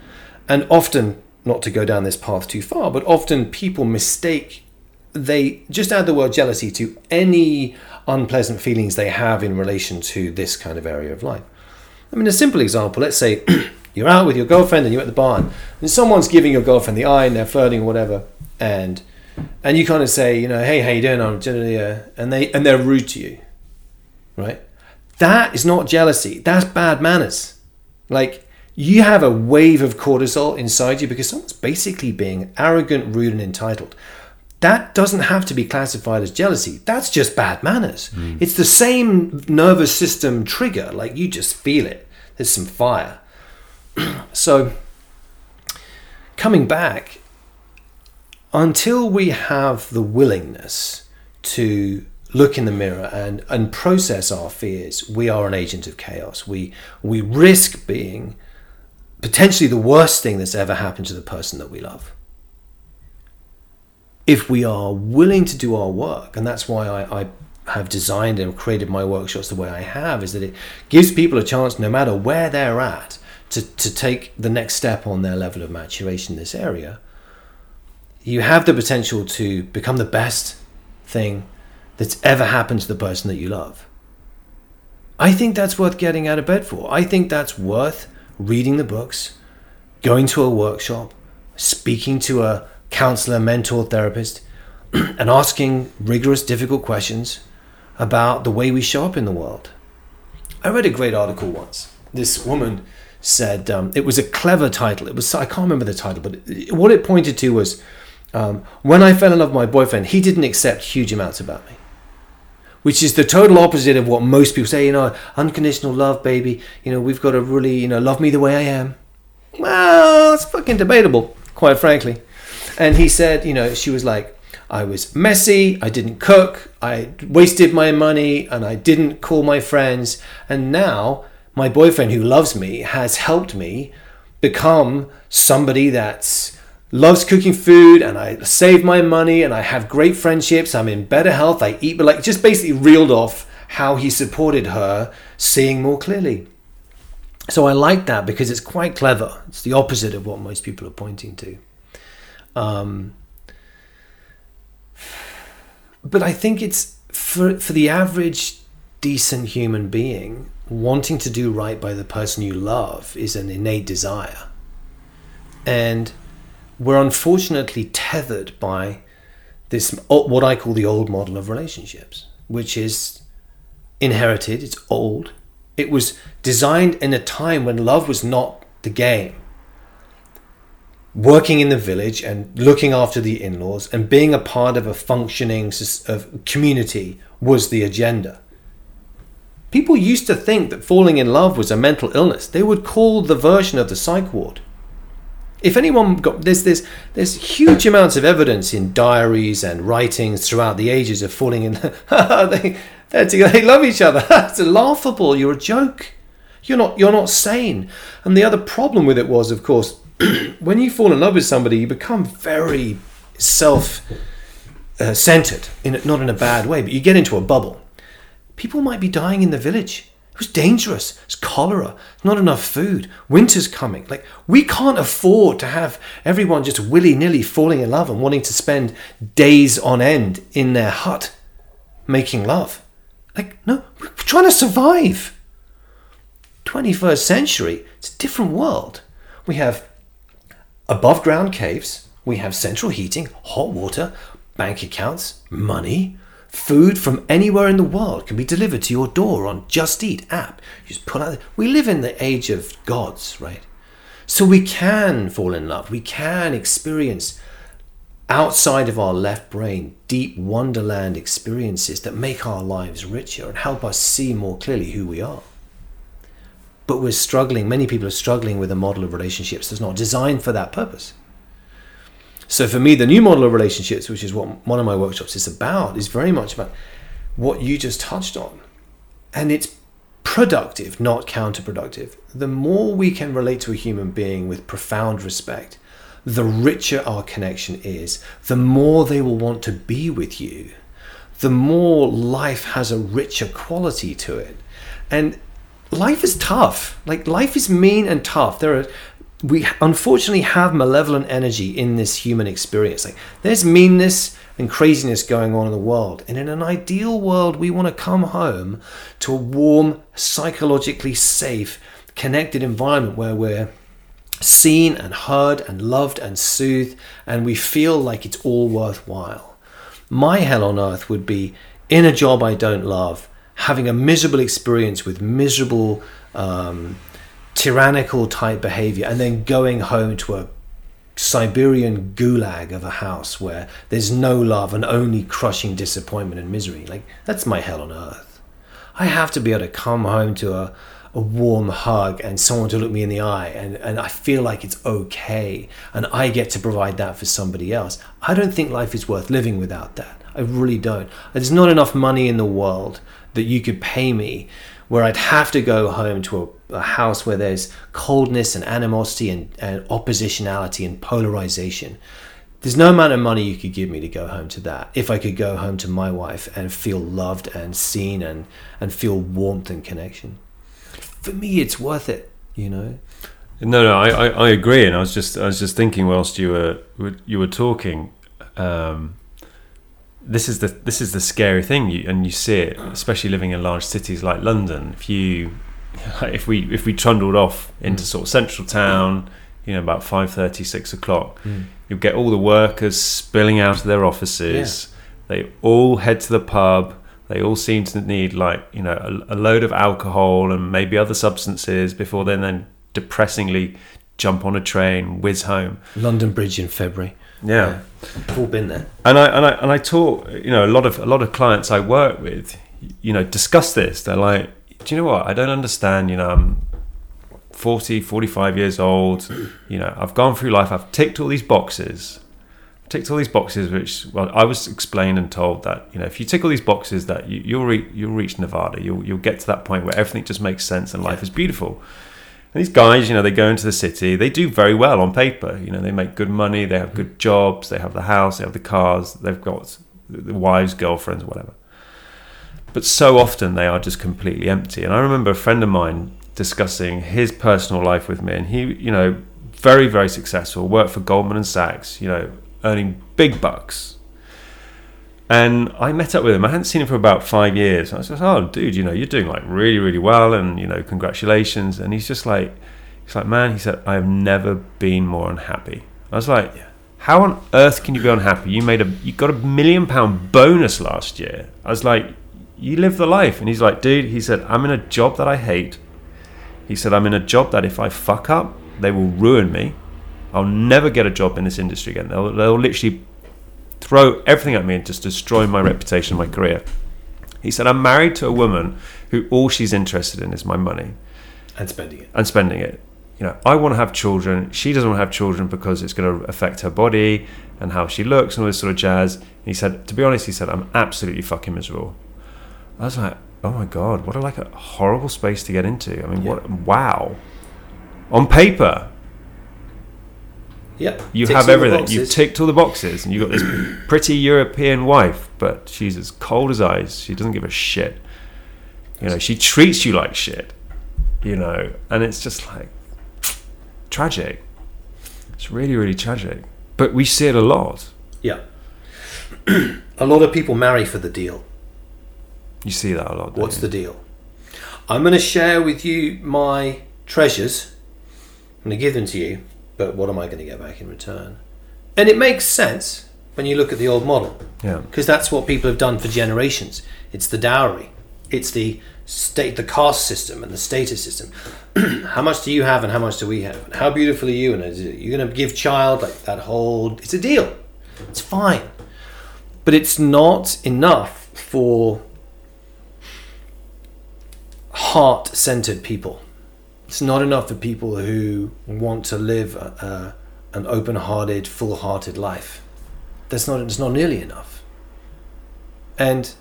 And often not to go down this path too far, but often people mistake they just add the word jealousy to any unpleasant feelings they have in relation to this kind of area of life. I mean, a simple example let's say you're out with your girlfriend and you're at the bar and someone's giving your girlfriend the eye and they're flirting or whatever, and and you kind of say, you know, hey, how you doing? I'm generally, uh, and they and they're rude to you, right? That is not jealousy. That's bad manners. Like you have a wave of cortisol inside you because someone's basically being arrogant, rude, and entitled. That doesn't have to be classified as jealousy. That's just bad manners. It's the same nervous system trigger. Like you just feel it. There's some fire. so, coming back, until we have the willingness to look in the mirror and, and process our fears, we are an agent of chaos. We, we risk being potentially the worst thing that's ever happened to the person that we love. If we are willing to do our work, and that's why I, I have designed and created my workshops the way I have, is that it gives people a chance, no matter where they're at, to, to take the next step on their level of maturation in this area. You have the potential to become the best thing that's ever happened to the person that you love. I think that's worth getting out of bed for. I think that's worth reading the books, going to a workshop, speaking to a counselor, mentor, therapist, and asking rigorous, difficult questions about the way we show up in the world. I read a great article once. This woman said um, it was a clever title. It was I can't remember the title, but what it pointed to was um, when I fell in love with my boyfriend, he didn't accept huge amounts about me which is the total opposite of what most people say. You know, unconditional love, baby. You know, we've got to really, you know, love me the way I am. Well, it's fucking debatable, quite frankly. And he said, you know, she was like, I was messy, I didn't cook, I wasted my money, and I didn't call my friends. And now my boyfriend, who loves me, has helped me become somebody that's loves cooking food and I save my money and I have great friendships. I'm in better health. I eat, but like just basically reeled off how he supported her seeing more clearly. So I like that because it's quite clever. It's the opposite of what most people are pointing to. Um, but I think it's for for the average decent human being, wanting to do right by the person you love is an innate desire. And we're unfortunately tethered by this, what I call the old model of relationships, which is inherited, it's old. It was designed in a time when love was not the game. Working in the village and looking after the in laws and being a part of a functioning of community was the agenda. People used to think that falling in love was a mental illness. They would call the version of the psych ward. If anyone got there's there's there's huge amounts of evidence in diaries and writings throughout the ages of falling in. they they love each other. it's laughable. You're a joke. You're not you're not sane. And the other problem with it was, of course, when you fall in love with somebody, you become very self uh, centered. In not in a bad way, but you get into a bubble People might be dying in the village. It was dangerous. It's cholera. Not enough food. Winter's coming. Like, we can't afford to have everyone just willy nilly falling in love and wanting to spend days on end in their hut making love. Like, no, we're trying to survive. 21st century, it's a different world. We have above ground caves, we have central heating, hot water, bank accounts, money, Food from anywhere in the world can be delivered to your door on Just Eat app. You just put out. We live in the age of gods, right? So we can fall in love. We can experience outside of our left brain deep wonderland experiences that make our lives richer and help us see more clearly who we are. But we're struggling, many people are struggling with a model of relationships that's not designed for that purpose. So for me, the new model of relationships, which is what one of my workshops is about, is very much about what you just touched on. And it's productive, not counterproductive. The more we can relate to a human being with profound respect, the richer our connection is, the more they will want to be with you, the more life has a richer quality to it. And life is tough. Like life is mean and tough. There are we unfortunately have malevolent energy in this human experience. Like there's meanness and craziness going on in the world. And in an ideal world, we want to come home to a warm, psychologically safe, connected environment where we're seen and heard and loved and soothed, and we feel like it's all worthwhile. My hell on earth would be in a job I don't love, having a miserable experience with miserable um, tyrannical type behavior and then going home to a Siberian gulag of a house where there's no love and only crushing disappointment and misery. Like, that's my hell on earth. I have to be able to come home to a, a warm hug and someone to look me in the eye and, and I feel like it's okay and I get to provide that for somebody else. I don't think life is worth living without that. I really don't. There's not enough money in the world that you could pay me where I'd have to go home to a, a house where there's coldness and animosity and, and oppositionality and polarization. There's no amount of money you could give me to go home to that. If I could go home to my wife and feel loved and seen and, and feel warmth and connection. For me, it's worth it, you know? No, no, I, I, agree, and I was just I was just thinking whilst you were you were talking, um, this is the this is the scary thing, you, and you see it, especially living in large cities like London. If you if we if we trundled off into mm. sort of central town, you know, about five thirty, six o'clock, mm. you get all the workers spilling out of their offices. Yeah. They all head to the pub. They all seem to need like you know a, a load of alcohol and maybe other substances before they then depressingly jump on a train, whiz home. London Bridge in February. Yeah. We've all been there. And I and I and I talk, you know, a lot of a lot of clients I work with, you know, discuss this. They're like, do you know what? I don't understand, you know, I'm 40, 45 years old, you know, I've gone through life, I've ticked all these boxes. Ticked all these boxes, which well, I was explained and told that you know if you tick all these boxes, that you, you'll re- you'll reach Nirvana, You'll you'll get to that point where everything just makes sense and life is beautiful. These guys, you know, they go into the city. They do very well on paper. You know, they make good money. They have good jobs. They have the house. They have the cars. They've got the wives, girlfriends, whatever. But so often they are just completely empty. And I remember a friend of mine discussing his personal life with me, and he, you know, very very successful, worked for Goldman and Sachs. You know, earning big bucks. And I met up with him. I hadn't seen him for about five years. I was just, oh, dude, you know, you're doing like really, really well, and you know, congratulations. And he's just like, he's like, man, he said, I have never been more unhappy. I was like, how on earth can you be unhappy? You made a, you got a million pound bonus last year. I was like, you live the life. And he's like, dude, he said, I'm in a job that I hate. He said, I'm in a job that if I fuck up, they will ruin me. I'll never get a job in this industry again. They'll, they'll literally throw everything at me and just destroy my reputation, my career. He said, I'm married to a woman who all she's interested in is my money And spending it. and spending it. You know, I want to have children. She doesn't want to have children because it's going to affect her body and how she looks and all this sort of jazz. And he said, to be honest, he said, I'm absolutely fucking miserable. I was like, oh my god, what a like a horrible space to get into. I mean, what? Wow. On paper, Yep. you Ticks have everything. You've ticked all the boxes, and you've got this pretty European wife, but she's as cold as ice. She doesn't give a shit. You know, she treats you like shit. You know, and it's just like tragic. It's really, really tragic. But we see it a lot. Yeah. a lot of people marry for the deal. You see that a lot. What's you? the deal? I'm going to share with you my treasures. I'm going to give them to you, but what am I going to get back in return? And it makes sense when you look at the old model, Yeah. because that's what people have done for generations. It's the dowry, it's the state, the caste system, and the status system. how much do you have, and how much do we have? And how beautiful are you? And you're going to give child like that whole. It's a deal. It's fine, but it's not enough for heart centered people. It's not enough for people who want to live an open hearted, full hearted life. That's not, it's not nearly enough. And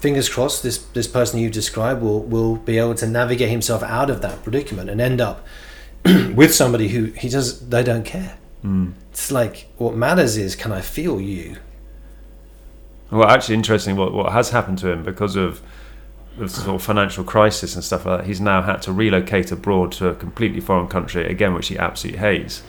fingers crossed, this, this person you describe will, will be able to navigate himself out of that predicament and end up with somebody who he does, they don't care. Hmm. It's like, what matters is, can I feel you? Well, actually, interesting. What what has happened to him because of the sort of financial crisis and stuff like that. He's now had to relocate abroad to a completely foreign country again, which he absolutely hates.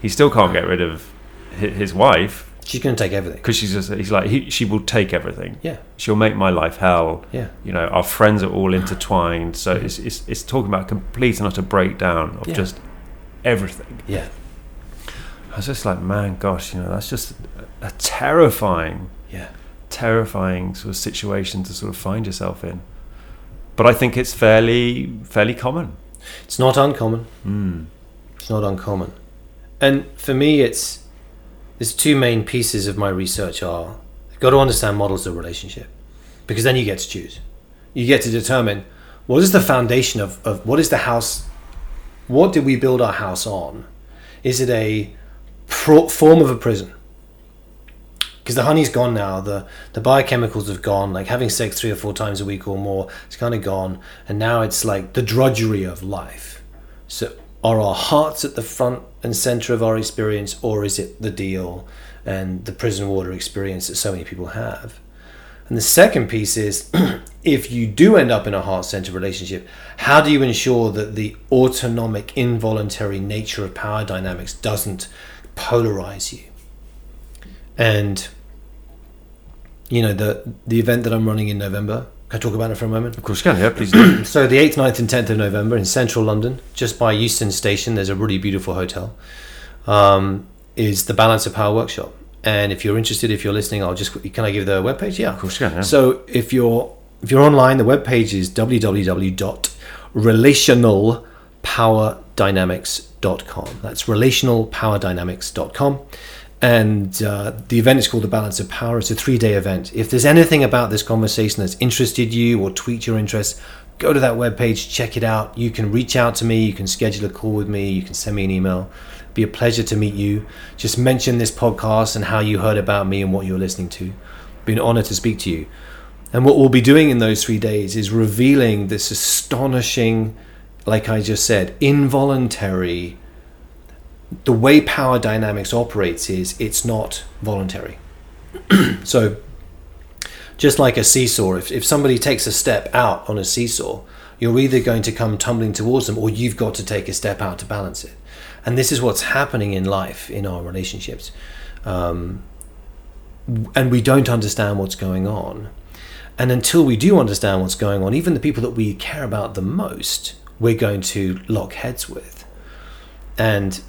He still can't get rid of his wife She's going to take everything. because she's just he's like he, she will take everything. Yeah, She'll make my life hell. yeah. You know, our friends are all intertwined. So it's it's, it's talking about complete and utter breakdown of Yeah. just everything. Yeah, I was just like, man, gosh, you know, that's just a terrifying yeah. terrifying sort of situation to sort of find yourself in. But I think it's fairly fairly common. It's not uncommon. Mm. It's not uncommon. And for me, it's there's two main pieces of my research are you've got to understand models of relationship because then you get to choose. You get to determine what is the foundation of, of what is the house, what did we build our house on? Is it a pro, form of a prison? Because the honey's gone now, the, the biochemicals have gone, like having sex three or four times a week or more, it's kind of gone. And now it's like the drudgery of life. So, are our hearts at the front and center of our experience, or is it the deal and the prison warder experience that so many people have? And the second piece is if you do end up in a heart centered relationship, how do you ensure that the autonomic, involuntary nature of power dynamics doesn't polarize you? And, you know, the, the event that I'm running in November, can I talk about it for a moment? Of course, you can. Yeah, please do. So the 8th, 9th and 10th of November in central London, just by Euston Station, there's a really beautiful hotel, um, is the Balance of Power Workshop. And if you're interested, if you're listening, I'll just, can I give the webpage? Yeah. Of course, you can. Yeah. So if you're if you're online, the webpage is www.relationalpowerdynamics.com. That's relationalpowerdynamics.com. And uh, the event is called the Balance of Power. It's a three day event. If there's anything about this conversation that's interested you or tweaked your interest, go to that webpage, check it out. You can reach out to me, you can schedule a call with me, you can send me an email. Be a pleasure to meet you. Just mention this podcast and how you heard about me and what you're listening to. Be an honor to speak to you. And what we'll be doing in those three days is revealing this astonishing, like I just said, involuntary. The way power dynamics operates is it's not voluntary. so, just like a seesaw, if, if somebody takes a step out on a seesaw, you're either going to come tumbling towards them or you've got to take a step out to balance it. And this is what's happening in life, in our relationships. Um, and we don't understand what's going on. And until we do understand what's going on, even the people that we care about the most, we're going to lock heads with. And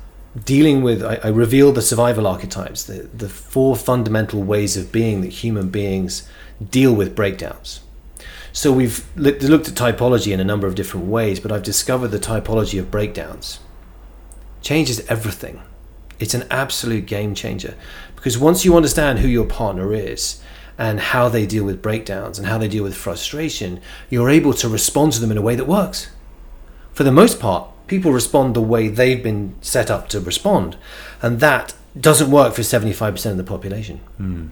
dealing with, I, I reveal the survival archetypes, the, the four fundamental ways of being that human beings deal with breakdowns. So we've looked at typology in a number of different ways, but I've discovered the typology of breakdowns changes everything. It's an absolute game changer because once you understand who your partner is and how they deal with breakdowns and how they deal with frustration, you're able to respond to them in a way that works. For the most part, people respond the way they've been set up to respond, and that doesn't work for 75% of the population. Mm.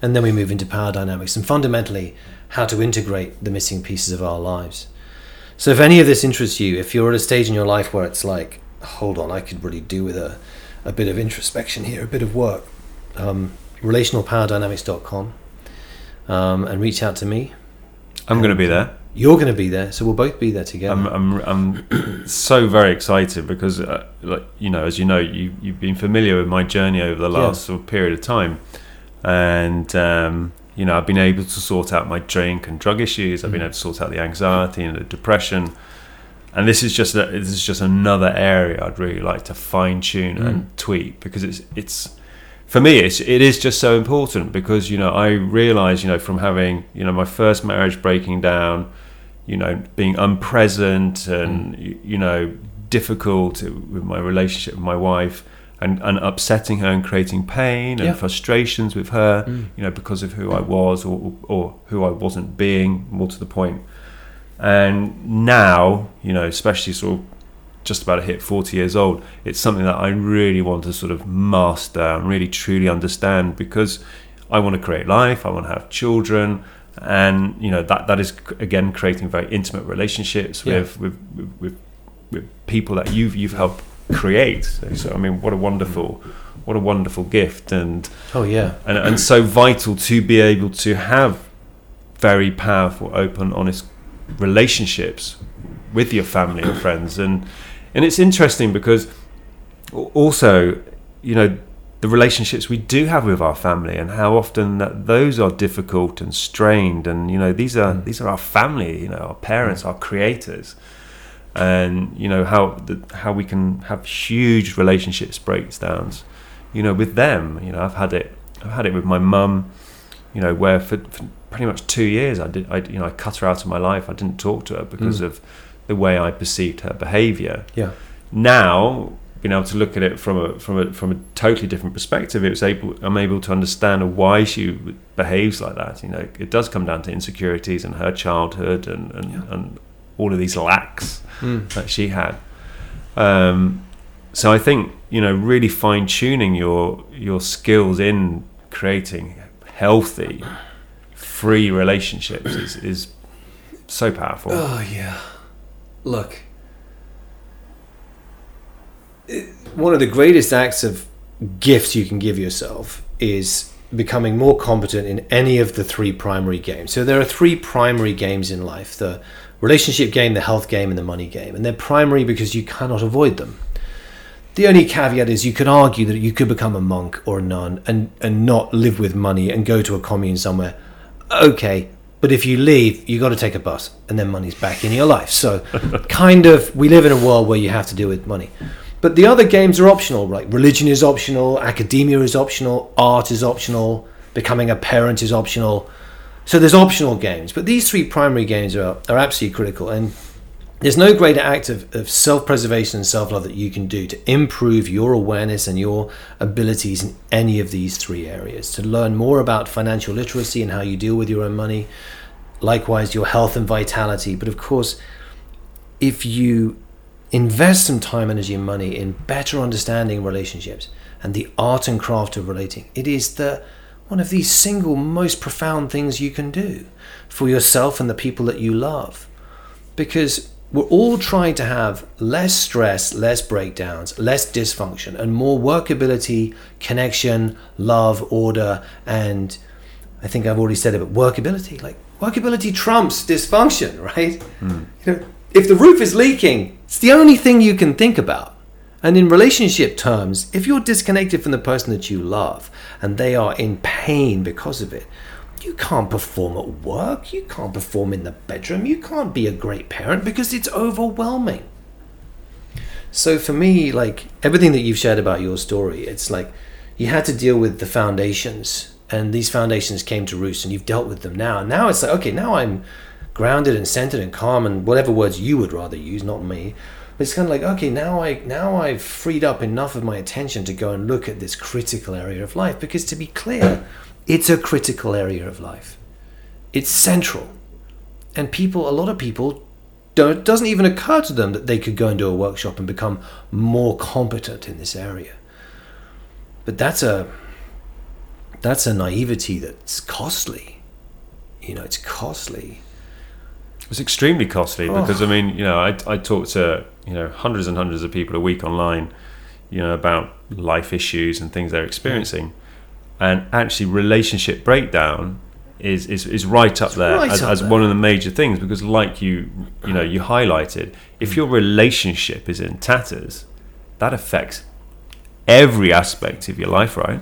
And then we move into power dynamics and fundamentally how to integrate the missing pieces of our lives. So, if any of this interests you, if you're at a stage in your life where it's like, hold on, I could really do with a, a bit of introspection here, a bit of work, um, relationalpowerdynamics.com um, and reach out to me. I'm going to be there. You're going to be there, so we'll both be there together. I'm, I'm, I'm so very excited because, uh, like you know, as you know, you you've been familiar with my journey over the last yeah. sort of period of time, and um, you know, I've been able to sort out my drink and drug issues. I've been mm. able to sort out the anxiety and the depression, and this is just a, this is just another area I'd really like to fine tune mm. and tweak because it's it's for me it's it is just so important because you know I realize you know from having you know my first marriage breaking down you know being unpresent and mm. you know difficult with my relationship with my wife and, and upsetting her and creating pain and yeah. frustrations with her mm. you know because of who I was or, or who I wasn't being more to the point and now you know especially sort of just about to hit 40 years old, it's something that I really want to sort of master and really truly understand because I want to create life, I want to have children, and you know that that is again creating very intimate relationships yeah. with, with, with with people that you've you've helped create. So, so, I mean, what a wonderful what a wonderful gift and oh yeah, and and so vital to be able to have very powerful, open, honest relationships with your family and friends and and it's interesting because also, you know, the relationships we do have with our family and how often that those are difficult and strained and you know these are mm. these are our family you know our parents mm. our creators and you know how the, how we can have huge relationships breakdowns you know with them you know I've had it I've had it with my mum you know where for, for, pretty much 2 years I did I you know I cut her out of my life I didn't talk to her because mm. of the way I perceived her behaviour. Yeah. Now, being able to look at it from a from a from a totally different perspective, it was able I'm able to understand why she behaves like that. You know, it does come down to insecurities and her childhood and and, yeah. and all of these lacks mm. that she had. Um, so I think you know really fine tuning your your skills in creating healthy, free relationships is is so powerful. Oh yeah look, one of the greatest acts of gifts you can give yourself is becoming more competent in any of the three primary games. So there are three primary games in life the relationship game, the health game, and the money game. And they're primary because you cannot avoid them. The only caveat is you could argue that you could become a monk or a nun and, and not live with money and go to a commune somewhere. Okay, but if you leave, you got to take a bus, and then money's back in your life. So, kind of, we live in a world where you have to deal with money. But the other games are optional, right? Religion is optional, academia is optional, art is optional, becoming a parent is optional. So there's optional games, but these three primary games are are absolutely critical. And there's no greater act of, of self preservation and self love that you can do to improve your awareness and your abilities in any of these three areas. To learn more about financial literacy and how you deal with your own money, likewise, your health and vitality. But of course, if you invest some time, energy, and money in better understanding relationships and the art and craft of relating, it is the one of the single most profound things you can do for yourself and the people that you love. Because we're all trying to have less stress, less breakdowns, less dysfunction, and more workability, connection, love, order, and I think I've already said it, but workability. Like workability trumps dysfunction, right? Mm. You know, if the roof is leaking, it's the only thing you can think about. And in relationship terms, if you're disconnected from the person that you love and they are in pain because of it, you can't perform at work, you can't perform in the bedroom, you can't be a great parent because it's overwhelming. So for me, like everything that you've shared about your story, it's like you had to deal with the foundations and these foundations came to roost and you've dealt with them now. And now it's like, okay, now I'm grounded and centered and calm and whatever words you would rather use, not me. But it's kind of like, okay, now I now I've freed up enough of my attention to go and look at this critical area of life. Because to be clear, it's a critical area of life. It's central. And people, a lot of people don't, doesn't even occur to them that they could go and do a workshop and become more competent in this area. But that's a that's a naivety that's costly. You know, it's costly. It's extremely costly oh. because I mean, you know, I I talk to you know hundreds and hundreds of people a week online, you know, about life issues and things they're experiencing, and actually relationship breakdown is is, is right up it's there right as, up as there. one of the major things because, like you you know you highlighted, if your relationship is in tatters, that affects every aspect of your life, right?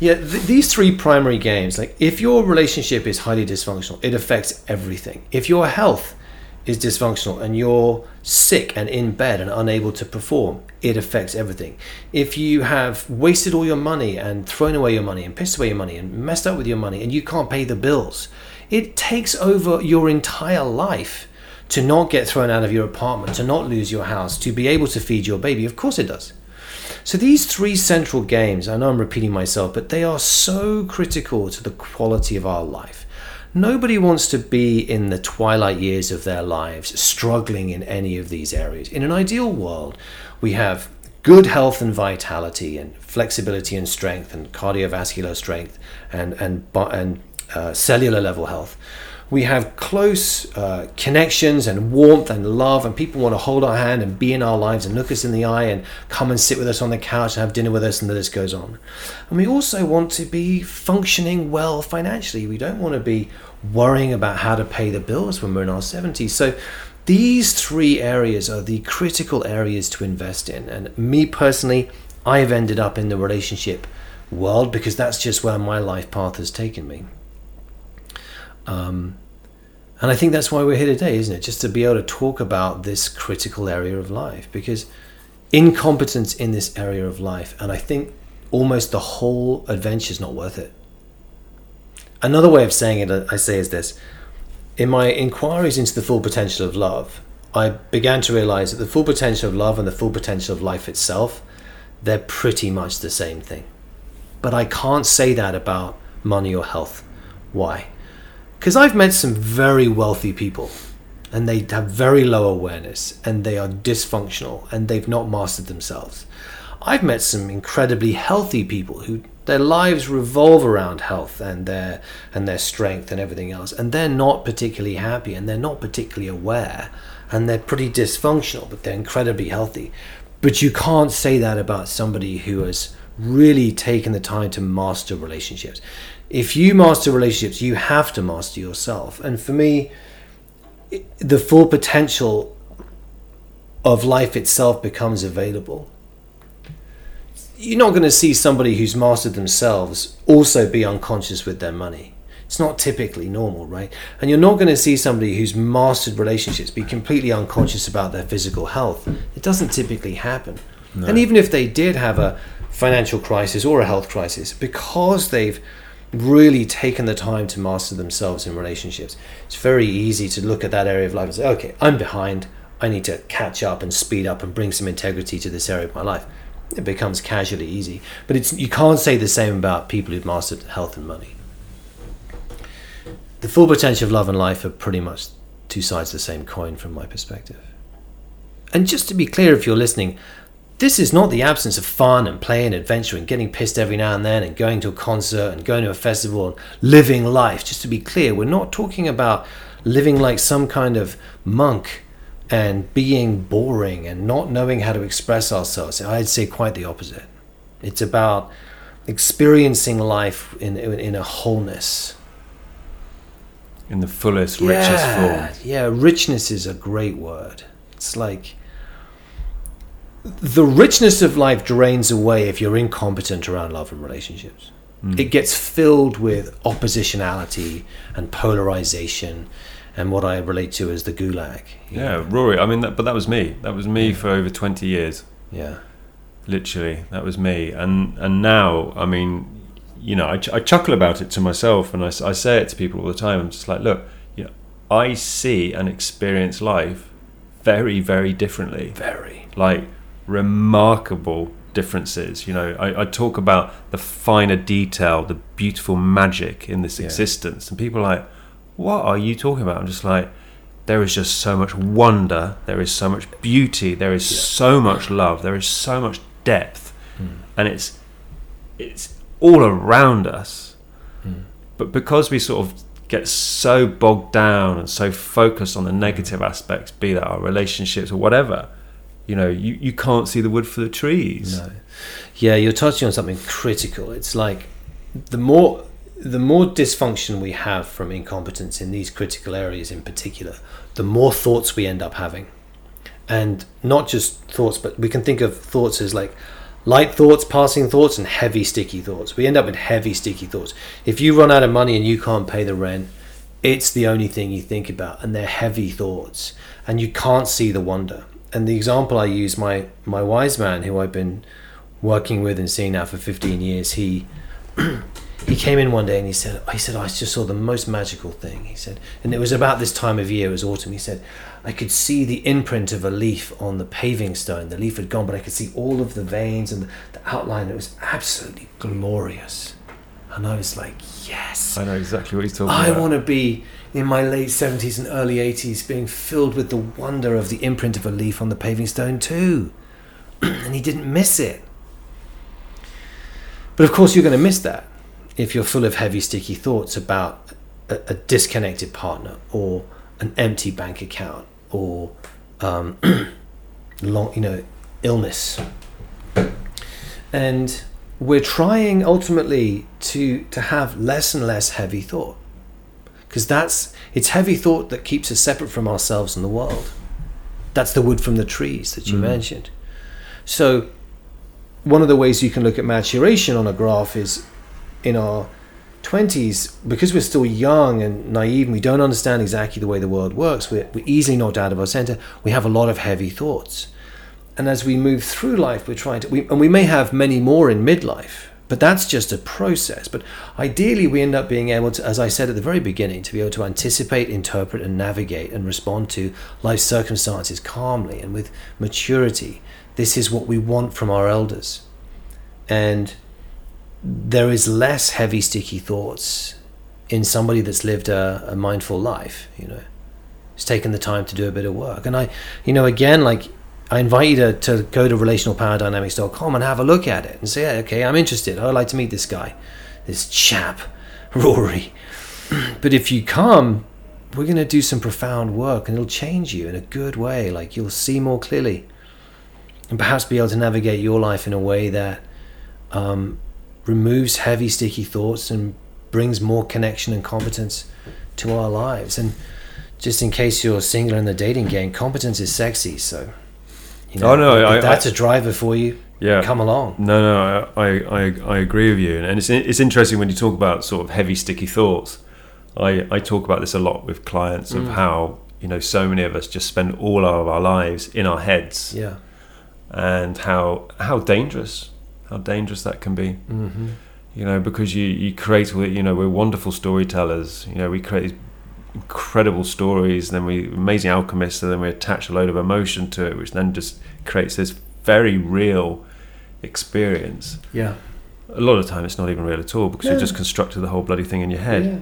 Yeah, th- these three primary games, like if your relationship is highly dysfunctional, it affects everything. If your health is dysfunctional and you're sick and in bed and unable to perform, it affects everything. If you have wasted all your money and thrown away your money and pissed away your money and messed up with your money and you can't pay the bills, it takes over your entire life to not get thrown out of your apartment, to not lose your house, to be able to feed your baby. Of course it does. So these three central games, I know I'm repeating myself, but they are so critical to the quality of our life. Nobody wants to be in the twilight years of their lives struggling in any of these areas. In an ideal world, we have good health and vitality and flexibility and strength and cardiovascular strength and and and uh, cellular level health we have close uh, connections and warmth and love, and people want to hold our hand and be in our lives and look us in the eye and come and sit with us on the couch and have dinner with us, and the list goes on. And we also want to be functioning well financially. We don't want to be worrying about how to pay the bills when we're in our 70s. So, these three areas are the critical areas to invest in. And me personally, I've ended up in the relationship world because that's just where my life path has taken me. Um, and I think that's why we're here today, isn't it? Just to be able to talk about this critical area of life because incompetence in this area of life, and I think almost the whole adventure is not worth it. Another way of saying it, I say, is this in my inquiries into the full potential of love, I began to realize that the full potential of love and the full potential of life itself, they're pretty much the same thing. But I can't say that about money or health. Why? Because I've met some very wealthy people and they have very low awareness and they are dysfunctional and they've not mastered themselves. I've met some incredibly healthy people who their lives revolve around health and their and their strength and everything else and they're not particularly happy and they're not particularly aware and they're pretty dysfunctional but they're incredibly healthy. But you can't say that about somebody who has really taken the time to master relationships if you master relationships, you have to master yourself. And for me, the full potential of life itself becomes available. You're not going to see somebody who's mastered themselves also be unconscious with their money. It's not typically normal, right? And you're not going to see somebody who's mastered relationships be completely unconscious about their physical health. It doesn't typically happen. No. And even if they did have a financial crisis or a health crisis, because they've really taken the time to master themselves in relationships, it's very easy to look at that area of life and say, okay, I'm behind. I need to catch up and speed up and bring some integrity to this area of my life. It becomes casually easy. But it's you can't say the same about people who've mastered health and money. The full potential of love and life are pretty much two sides of the same coin from my perspective. And just to be clear, if you're listening, this is not the absence of fun and play and adventure and getting pissed every now and then and going to a concert and going to a festival and living life. Just to be clear, we're not talking about living like some kind of monk and being boring and not knowing how to express ourselves. I'd say quite the opposite. It's about experiencing life in, in a wholeness. In the fullest, yeah, richest form. Yeah, richness is a great word. It's like the richness of life drains away if you're incompetent around love and relationships. Mm. It gets filled with oppositionality and polarization and what I relate to as the gulag. Yeah, know? Rory. I mean, that, but that was me. That was me for over twenty years. Yeah. Literally, that was me. And and now, I mean, you know, I, ch- I chuckle about it to myself, and I, I, say it to people all the time. I'm just like, look, you know, I see and experience life very, very differently. Very. like remarkable differences. You know, I, I talk about the finer detail, the beautiful magic in this Yeah. existence, and people are like, "What are you talking about?" I'm just like, there is just so much wonder, there is so much beauty, there is so much love, there is so much depth, Hmm. and it's it's all around us. Hmm. But because we sort of get so bogged down and so focused on the negative aspects, be that our relationships or whatever, you know, you, you can't see the wood for the trees. No. Yeah, you're touching on something critical. It's like the more the more dysfunction we have from incompetence in these critical areas in particular, the more thoughts we end up having. And not just thoughts, but we can think of thoughts as like light thoughts, passing thoughts, and heavy, sticky thoughts. We end up with heavy, sticky thoughts. If you run out of money and you can't pay the rent, it's the only thing you think about, and they're heavy thoughts, and you can't see the wonder. And the example I use, my my wise man, who I've been working with and seeing now for 15 years, he he came in one day and he said, he said, oh, I just saw the most magical thing. He said, and it was about this time of year, it was autumn. He said, I could see the imprint of a leaf on the paving stone. The leaf had gone, but I could see all of the veins and the, the outline. It was absolutely glorious. And I was like, yes. I know exactly what he's talking I about. I want to be in my late 70s and early 80s being filled with the wonder of the imprint of a leaf on the paving stone too. and he didn't miss it. But of course, you're going to miss that if you're full of heavy, sticky thoughts about a, a disconnected partner or an empty bank account or um, long, you know, illness. And we're trying ultimately to to have less and less heavy thought because that's it's heavy thought that keeps us separate from ourselves and the world. That's the wood from the trees that you Mm. mentioned. So one of the ways you can look at maturation on a graph is in our 20s because we're still young and naive and we don't understand exactly the way the world works we're, we're easily knocked out of our center we have a lot of heavy thoughts. And as we move through life we're trying to we, and we may have many more in midlife but that's just a process. But ideally we end up being able to as i said at the very beginning to be able to anticipate interpret and navigate and respond to life circumstances calmly and with maturity. This is what we want from our elders. And there is less heavy sticky thoughts in somebody that's lived a, a mindful life you know. It's taken the time to do a bit of work. And i you know again like I invite you to, to go to relationalpowerdynamics.com and have a look at it and say, "Yeah, okay, I'm interested. I'd like to meet this guy, this chap, Rory. but if you come, we're going to do some profound work and it'll change you in a good way. Like you'll see more clearly and perhaps be able to navigate your life in a way that um, removes heavy, sticky thoughts and brings more connection and competence to our lives. And just in case you're single in the dating game, competence is sexy. So, you Oh, no, if I- that's I- a driver for you. Yeah. Come along. No, no, I, I, I agree with you, and it's it's interesting when you talk about sort of heavy, sticky thoughts. I, I talk about this a lot with clients of Mm. how you know so many of us just spend all of our lives in our heads, Yeah. and how how dangerous, how dangerous that can be. Mm-hmm. You know, because you you create, you know, we're wonderful storytellers. You know, we create these incredible stories, and then we amazing alchemists, and then we attach a load of emotion to it, which then just creates this very real experience Yeah. a lot of the time it's not even real at all because Yeah. you've just constructed the whole bloody thing in your head Yeah.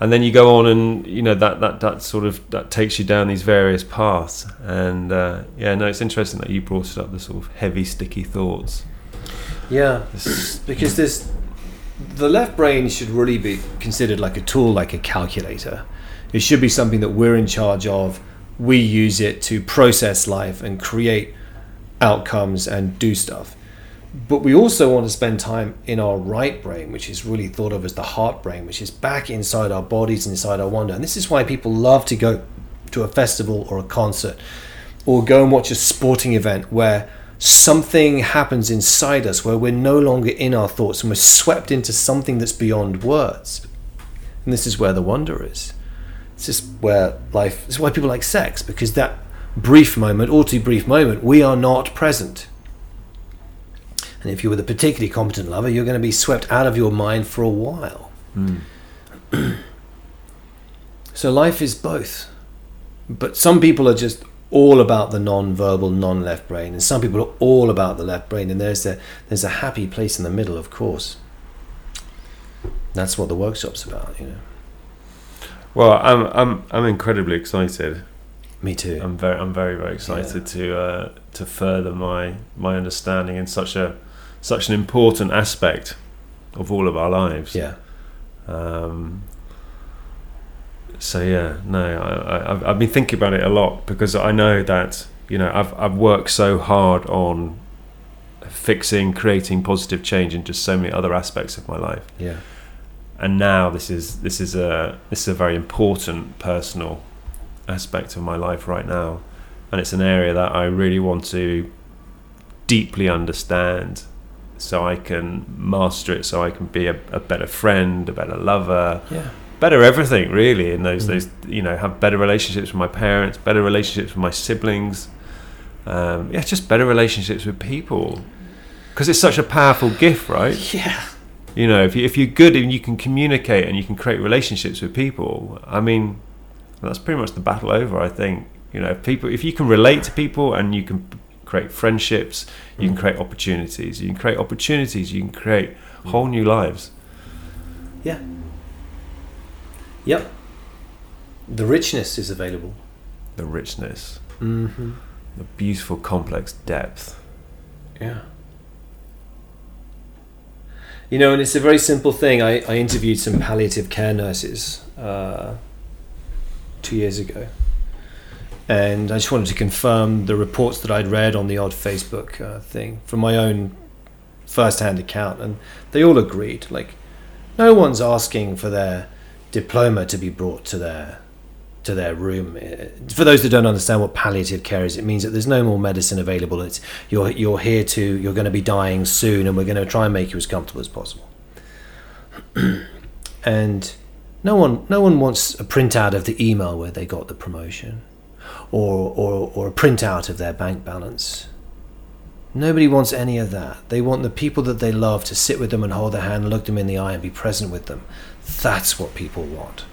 and then you go on and you know that that that sort of that takes you down these various paths and uh, yeah no it's interesting that you brought it up the sort of heavy sticky thoughts Yeah. This- because this the left brain should really be considered like a tool like a calculator it should be something that we're in charge of we use it to process life and create outcomes and do stuff but we also want to spend time in our right brain which is really thought of as the heart brain which is back inside our bodies inside our wonder and this is why people love to go to a festival or a concert or go and watch a sporting event where something happens inside us where we're no longer in our thoughts and we're swept into something that's beyond words. And this is where the wonder is. This is where life, is why people like sex, because that brief moment, or too brief moment, we are not present. And if you're with a particularly competent lover, you're going to be swept out of your mind for a while. Hmm. so life is both. But some people are just all about the non-verbal, non-left brain, and some people are all about the left brain. And there's a there's a happy place in the middle, of course. That's what the workshop's about, you know. Well, I'm I'm I'm incredibly excited. Me too. I'm very I'm very very excited to uh, to further my my understanding in such a such an important aspect of all of our lives. yeah. Um, so yeah, no, I, I, I've, I've been thinking about it a lot because I know that you know I've I've worked so hard on fixing, creating positive change in just so many other aspects of my life, Yeah. And now this is this is a this is a very important personal aspect of my life right now, and it's an area that I really want to deeply understand. So I can master it. So I can be a, a better friend, a better lover, Yeah. better everything really in those Mm. those you know have better relationships with my parents better relationships with my siblings um, yeah just better relationships with people because it's such a powerful gift right Yeah. You know if, you, if you're good and you can communicate and you can create relationships with people i mean that's pretty much the battle over i think you know if people if you can relate to people and you can create friendships you can Mm. create opportunities you can create opportunities you can create whole new lives Yeah. Yep. The richness is available. the richness Mm-hmm. the beautiful complex depth Yeah. You know, and it's a very simple thing. I, I interviewed some palliative care nurses uh, two years ago. And I just wanted to confirm the reports that I'd read on the odd Facebook uh, thing from my own first hand account. And they all agreed. Like, no one's asking for their diploma to be brought to their to their room. Uh, For those that don't understand what palliative care is, it means that there's no more medicine available. It's you're you're here to you're going to be dying soon, and we're going to try and make you as comfortable as possible. and no one no one wants a printout of the email where they got the promotion, or or or a printout of their bank balance. Nobody wants any of that. They want the people that they love to sit with them and hold their hand, look them in the eye, and be present with them. That's what people want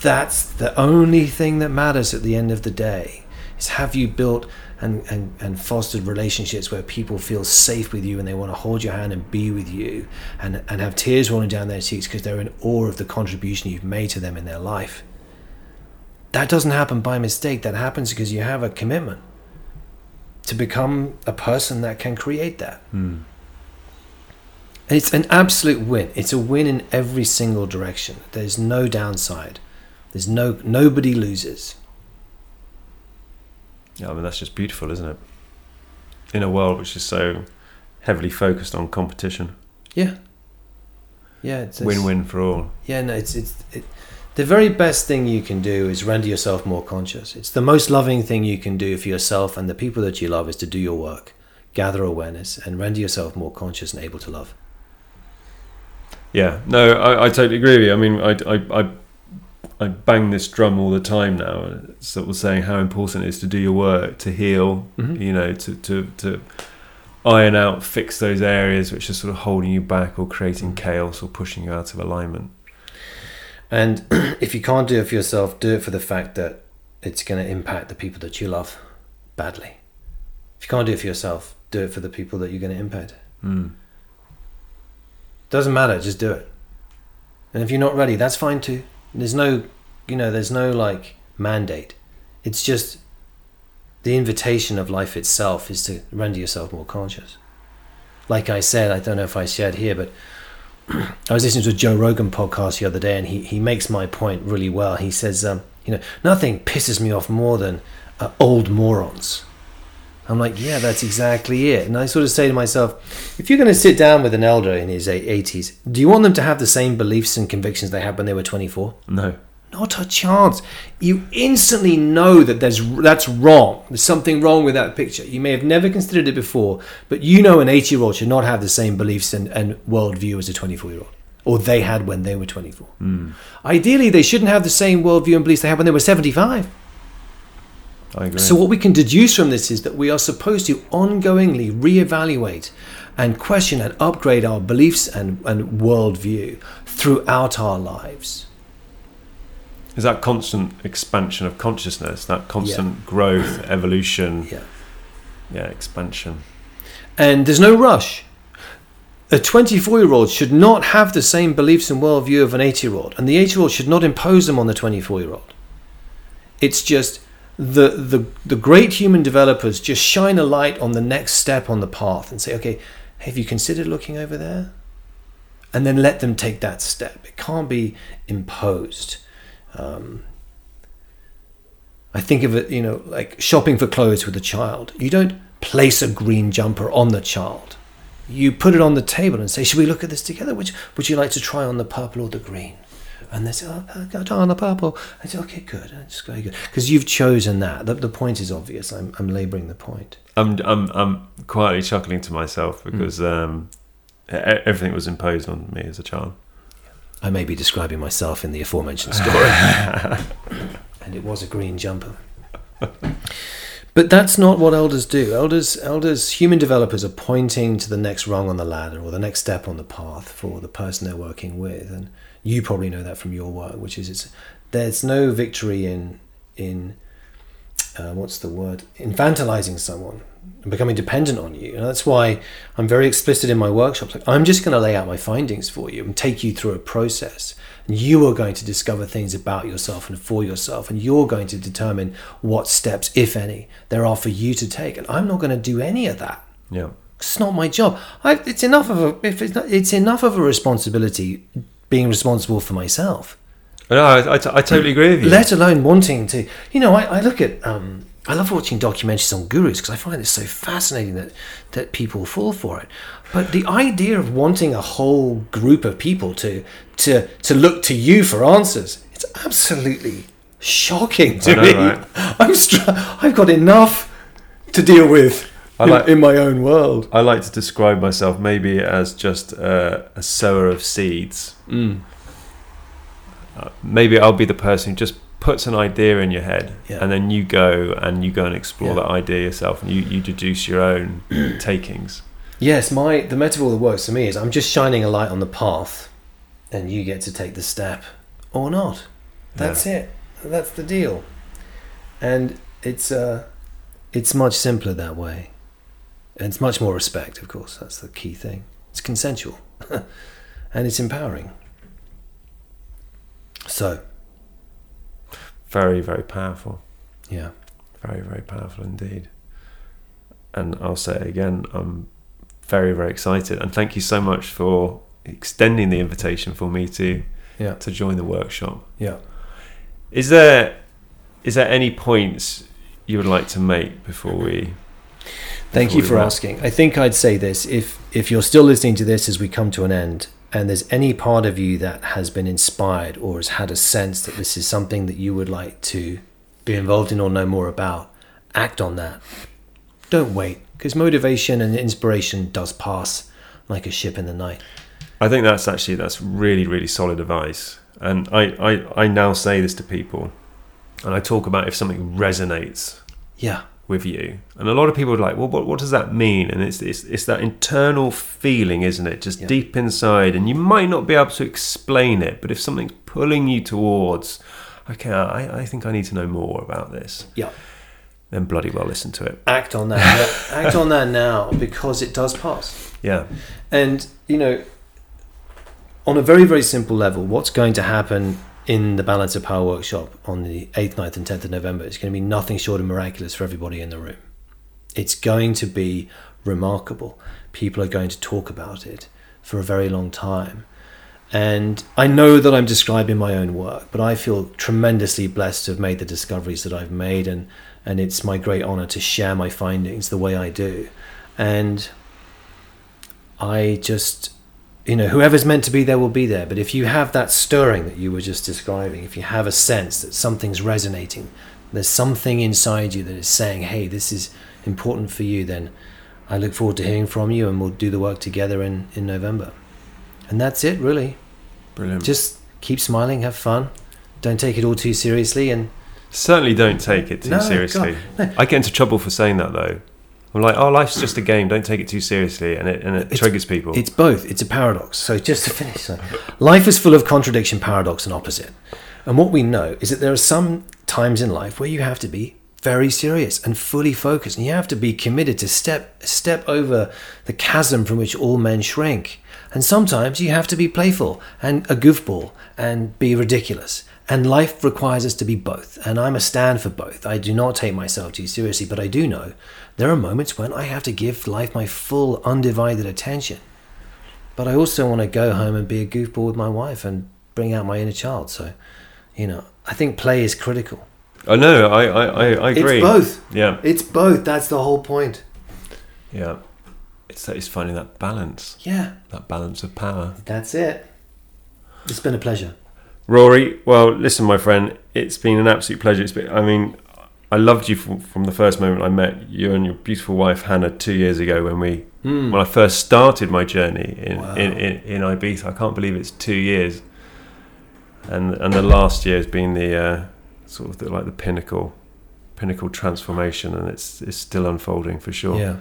that's the only thing that matters at the end of the day is have you built and, and, and fostered relationships where people feel safe with you and they want to hold your hand and be with you and, and have tears rolling down their cheeks because they're in awe of the contribution you've made to them in their life. That doesn't happen by mistake. That happens because you have a commitment to become a person that can create that. And it's an absolute win. It's a win in every single direction. There's no downside. There's no nobody loses. Yeah, I mean that's just beautiful, isn't it? In a world which is so heavily focused on competition, Yeah. Yeah, it's, win-win for all. Yeah, no, it's it's it, the very best thing you can do is render yourself more conscious. It's the most loving thing you can do for yourself and the people that you love is to do your work, gather awareness, and render yourself more conscious and able to love. Yeah, no, I, I totally agree with you. I mean, I, I, I, I bang this drum all the time now, sort of saying how important it is to do your work, to heal, Mhm. you know, to, to, to iron out, fix those areas which are sort of holding you back or creating chaos or pushing you out of alignment. And if you can't do it for yourself, do it for the fact that it's going to impact the people that you love badly. If you can't do it for yourself, do it for the people that you're going to impact. Mm. Doesn't matter, just do it. And if you're not ready, that's fine too. There's no, you know, there's no like mandate. It's just the invitation of life itself is to render yourself more conscious. Like I said, I don't know if I shared here, but I was listening to a Joe Rogan podcast the other day, and he, he makes my point really well. He says, um, you know, nothing pisses me off more than uh, old morons. I'm like, yeah, that's exactly it. And I sort of say to myself, if you're going to sit down with an elder in his 80s, do you want them to have the same beliefs and convictions they had when they were 24? No. Not a chance. You instantly know that there's that's wrong. There's something wrong with that picture. You may have never considered it before, but you know an 80 year old should not have the same beliefs and, and worldview as a 24 year old, or they had when they were 24. Hmm. Ideally, they shouldn't have the same worldview and beliefs they had when they were 75. I agree. So, what we can deduce from this is that we are supposed to ongoingly reevaluate and question and upgrade our beliefs and, and worldview throughout our lives. is that constant expansion of consciousness, that constant growth, evolution, Yeah. yeah, expansion. And there's no rush. A 24 year old should not have the same beliefs and worldview of an 80 year old, and the 80 year old should not impose them on the 24 year old. It's just the, the, the great human developers just shine a light on the next step on the path and say, okay, have you considered looking over there? And then let them take that step. It can't be imposed. Um, I think of it, you know, like shopping for clothes with a child. You don't place a green jumper on the child. You put it on the table and say, "Should we look at this together? Which would you like to try on the purple or the green?" And they say, "Oh, I'll go try the purple." I say, "Okay, good. That's very good." Because you've chosen that. The, the point is obvious. I'm, I'm labouring the point. I'm I'm I'm quietly chuckling to myself Hmm. because um, e- everything was imposed on me as a child. I may be describing myself in the aforementioned story. and it was a green jumper. But that's not what elders do. Elders, elders, human developers are pointing to the next rung on the ladder or the next step on the path for the person they're working with, and you probably know that from your work, which is it's there's no victory in in uh, what's the word infantilizing someone and becoming dependent on you. And that's why I'm very explicit in my workshops. Like I'm just going to lay out my findings for you and take you through a process. And you are going to discover things about yourself and for yourself, and you're going to determine what steps, if any, there are for you to take. And I'm not going to do any of that. Yeah, It's not my job. I, it's enough of a if it's, not, it's enough of a responsibility being responsible for myself no, I, I, t- I totally agree with you. let alone wanting to you know i, I look at um, i love watching documentaries on gurus because i find it so fascinating that that people fall for it but the idea of wanting a whole group of people to to to look to you for answers it's absolutely shocking to know, me right? i'm str- i've got enough to deal with I in- like- in my own world I like to describe myself maybe as just uh, a sower of seeds. Mm. Uh, maybe I'll be the person who just puts an idea in your head, Yeah. and then you go and you go and explore Yeah. that idea yourself, and you, you deduce your own takings. Yes, my the metaphor that works for me is I'm just shining a light on the path, and you get to take the step or not. That's it. That's the deal. And it's uh, it's much simpler that way, and it's much more respect. Of course, that's the key thing. It's consensual, and it's empowering. So, Very, very powerful. yeah, Very, very powerful indeed. And I'll say it again, I'm very, very excited. And thank you so much for extending the invitation for me to yeah, to join the workshop. yeah. Is there is there any points you would like to make before we Thank you for wrap? asking. I think I'd say this: if if you're still listening to this as we come to an end, and there's any part of you that has been inspired or has had a sense that this is something that you would like to be involved in or know more about, act on that. Don't wait, because motivation and inspiration does pass like a ship in the night. I think that's actually that's really really solid advice, and I, I I now say this to people, and I talk about if something resonates Yeah, with you, and a lot of people are like, well, what what does that mean? And it's it's, it's that internal feeling, isn't it? Just Yeah. deep inside, and you might not be able to explain it, but if something's pulling you towards, okay, I I think I need to know more about this, yeah. then bloody well listen to it. Act on that. act on that now because it does pass. Yeah, And, you know, on a very, very simple level, what's going to happen in the Balance of Power workshop on the 8th, 9th, and 10th of November it's going to be nothing short of miraculous for everybody in the room. It's going to be remarkable. People are going to talk about it for a very long time. And I know that I'm describing my own work, but I feel tremendously blessed to have made the discoveries that I've made, and, and it's my great honor to share my findings the way I do. And I just you know, whoever's meant to be there will be there. But if you have that stirring that you were just describing, if you have a sense that something's resonating, there's something inside you that is saying, hey, this is important for you, then I look forward to hearing from you and we'll do the work together in, in November. And that's it, really. Brilliant. Just keep smiling, have fun, don't take it all too seriously, and Certainly don't take it too No, seriously. God, no. I get into trouble for saying that though. I'm like, oh, life's just a game. Don't take it too seriously, and it and it It's- triggers people. It's both. It's a paradox. So just to finish, so life is full of contradiction, paradox, and opposite. And what we know is that there are some times in life where you have to be very serious and fully focused, and you have to be committed to step step over the chasm from which all men shrink. And sometimes you have to be playful and a goofball and be ridiculous. And life requires us to be both. And I'm a stand for both. I do not take myself too seriously, but I do know there are moments when I have to give life my full, undivided attention. But I also want to go home and be a goofball with my wife and bring out my inner child. So, you know, I think play is critical. I know. I I I, I agree. It's both. Yeah, It's both. That's the whole point. yeah. It's it's finding that balance, Yeah, that balance of power. that's it. It's been a pleasure. Rory, well, listen, my friend, it's been an absolute pleasure. It's been, I mean, I loved you from, from the first moment I met you and your beautiful wife Hannah two years ago when we when I first started my journey in, Wow. in, in, in Ibiza. I can't believe it's two years, and and the last year has been the uh, sort of the, like the pinnacle pinnacle transformation, and it's it's still unfolding for sure. Yeah.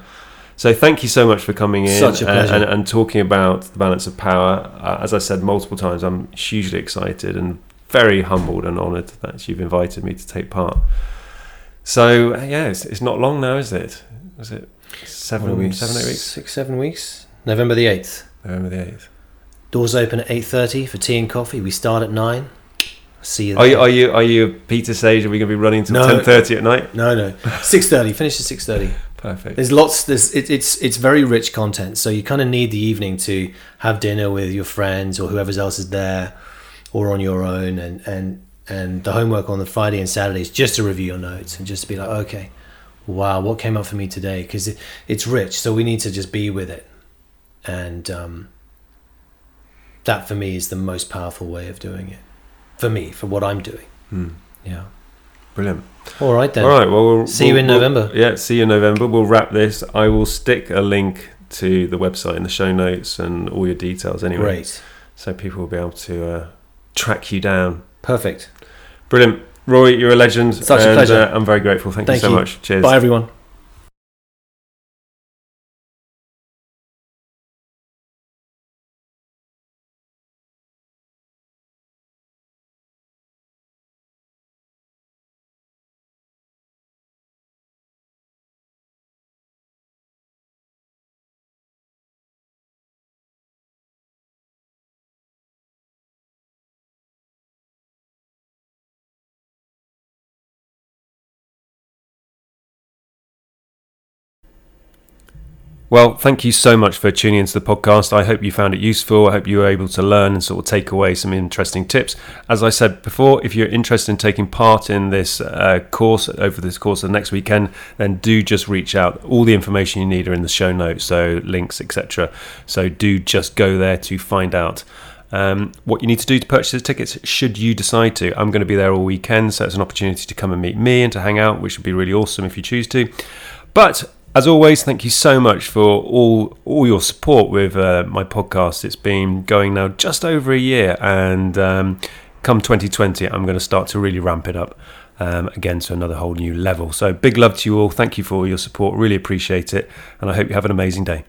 So thank you so much for coming in and, and, and talking about the balance of power. Uh, as I said multiple times, I'm hugely excited and very humbled and honoured that you've invited me to take part. So uh, yeah, it's, it's not long now, is it? Was it seven, we, seven, eight weeks? Six, seven weeks. November the 8th. November the eighth. Doors open at 8.30 for tea and coffee. We start at 9. See you Are you are you are you Peter Sage? Are we going to be running till No. ten thirty at night? No, no. 6.30. Finish at 6.30. Perfect. There's lots. There's it, it's it's very rich content. So you kind of need the evening to have dinner with your friends or whoever else is there, or on your own. And and and the homework on the Friday and Saturday is just to review your notes and just to be like, okay, wow, what came up for me today? Because it, it's rich. So we need to just be with it, and um, that for me is the most powerful way of doing it. For me, for what I'm doing. Hmm. Yeah. Brilliant. All right then. All right. Well, we'll See you we'll- in we'll- November. Yeah, see you in November. We'll wrap this. I will stick a link to the website in the show notes and all your details anyway, Great. so people will be able to uh, track you down. Perfect. Brilliant, Roy. You're a legend. Such a pleasure. Uh, I'm very grateful. Thank, Thank you so you. much. Cheers. Bye everyone. Well, thank you so much for tuning into the podcast. I hope you found it useful. I hope you were able to learn and sort of take away some interesting tips. As I said before, if you're interested in taking part in this uh, course over this course of the next weekend, then do just reach out. All the information you need are in the show notes, so links, etc. So do just go there to find out. Um, what you need to do to purchase the tickets, should you decide to. I'm going to be there all weekend, so it's an opportunity to come and meet me and to hang out, which would be really awesome if you choose to. But as always, thank you so much for all all your support with uh, my podcast. It's been going now just over a year, and um, come 2020, I'm going to start to really ramp it up um, again to another whole new level. So big love to you all. Thank you for all your support. Really appreciate it, and I hope you have an amazing day.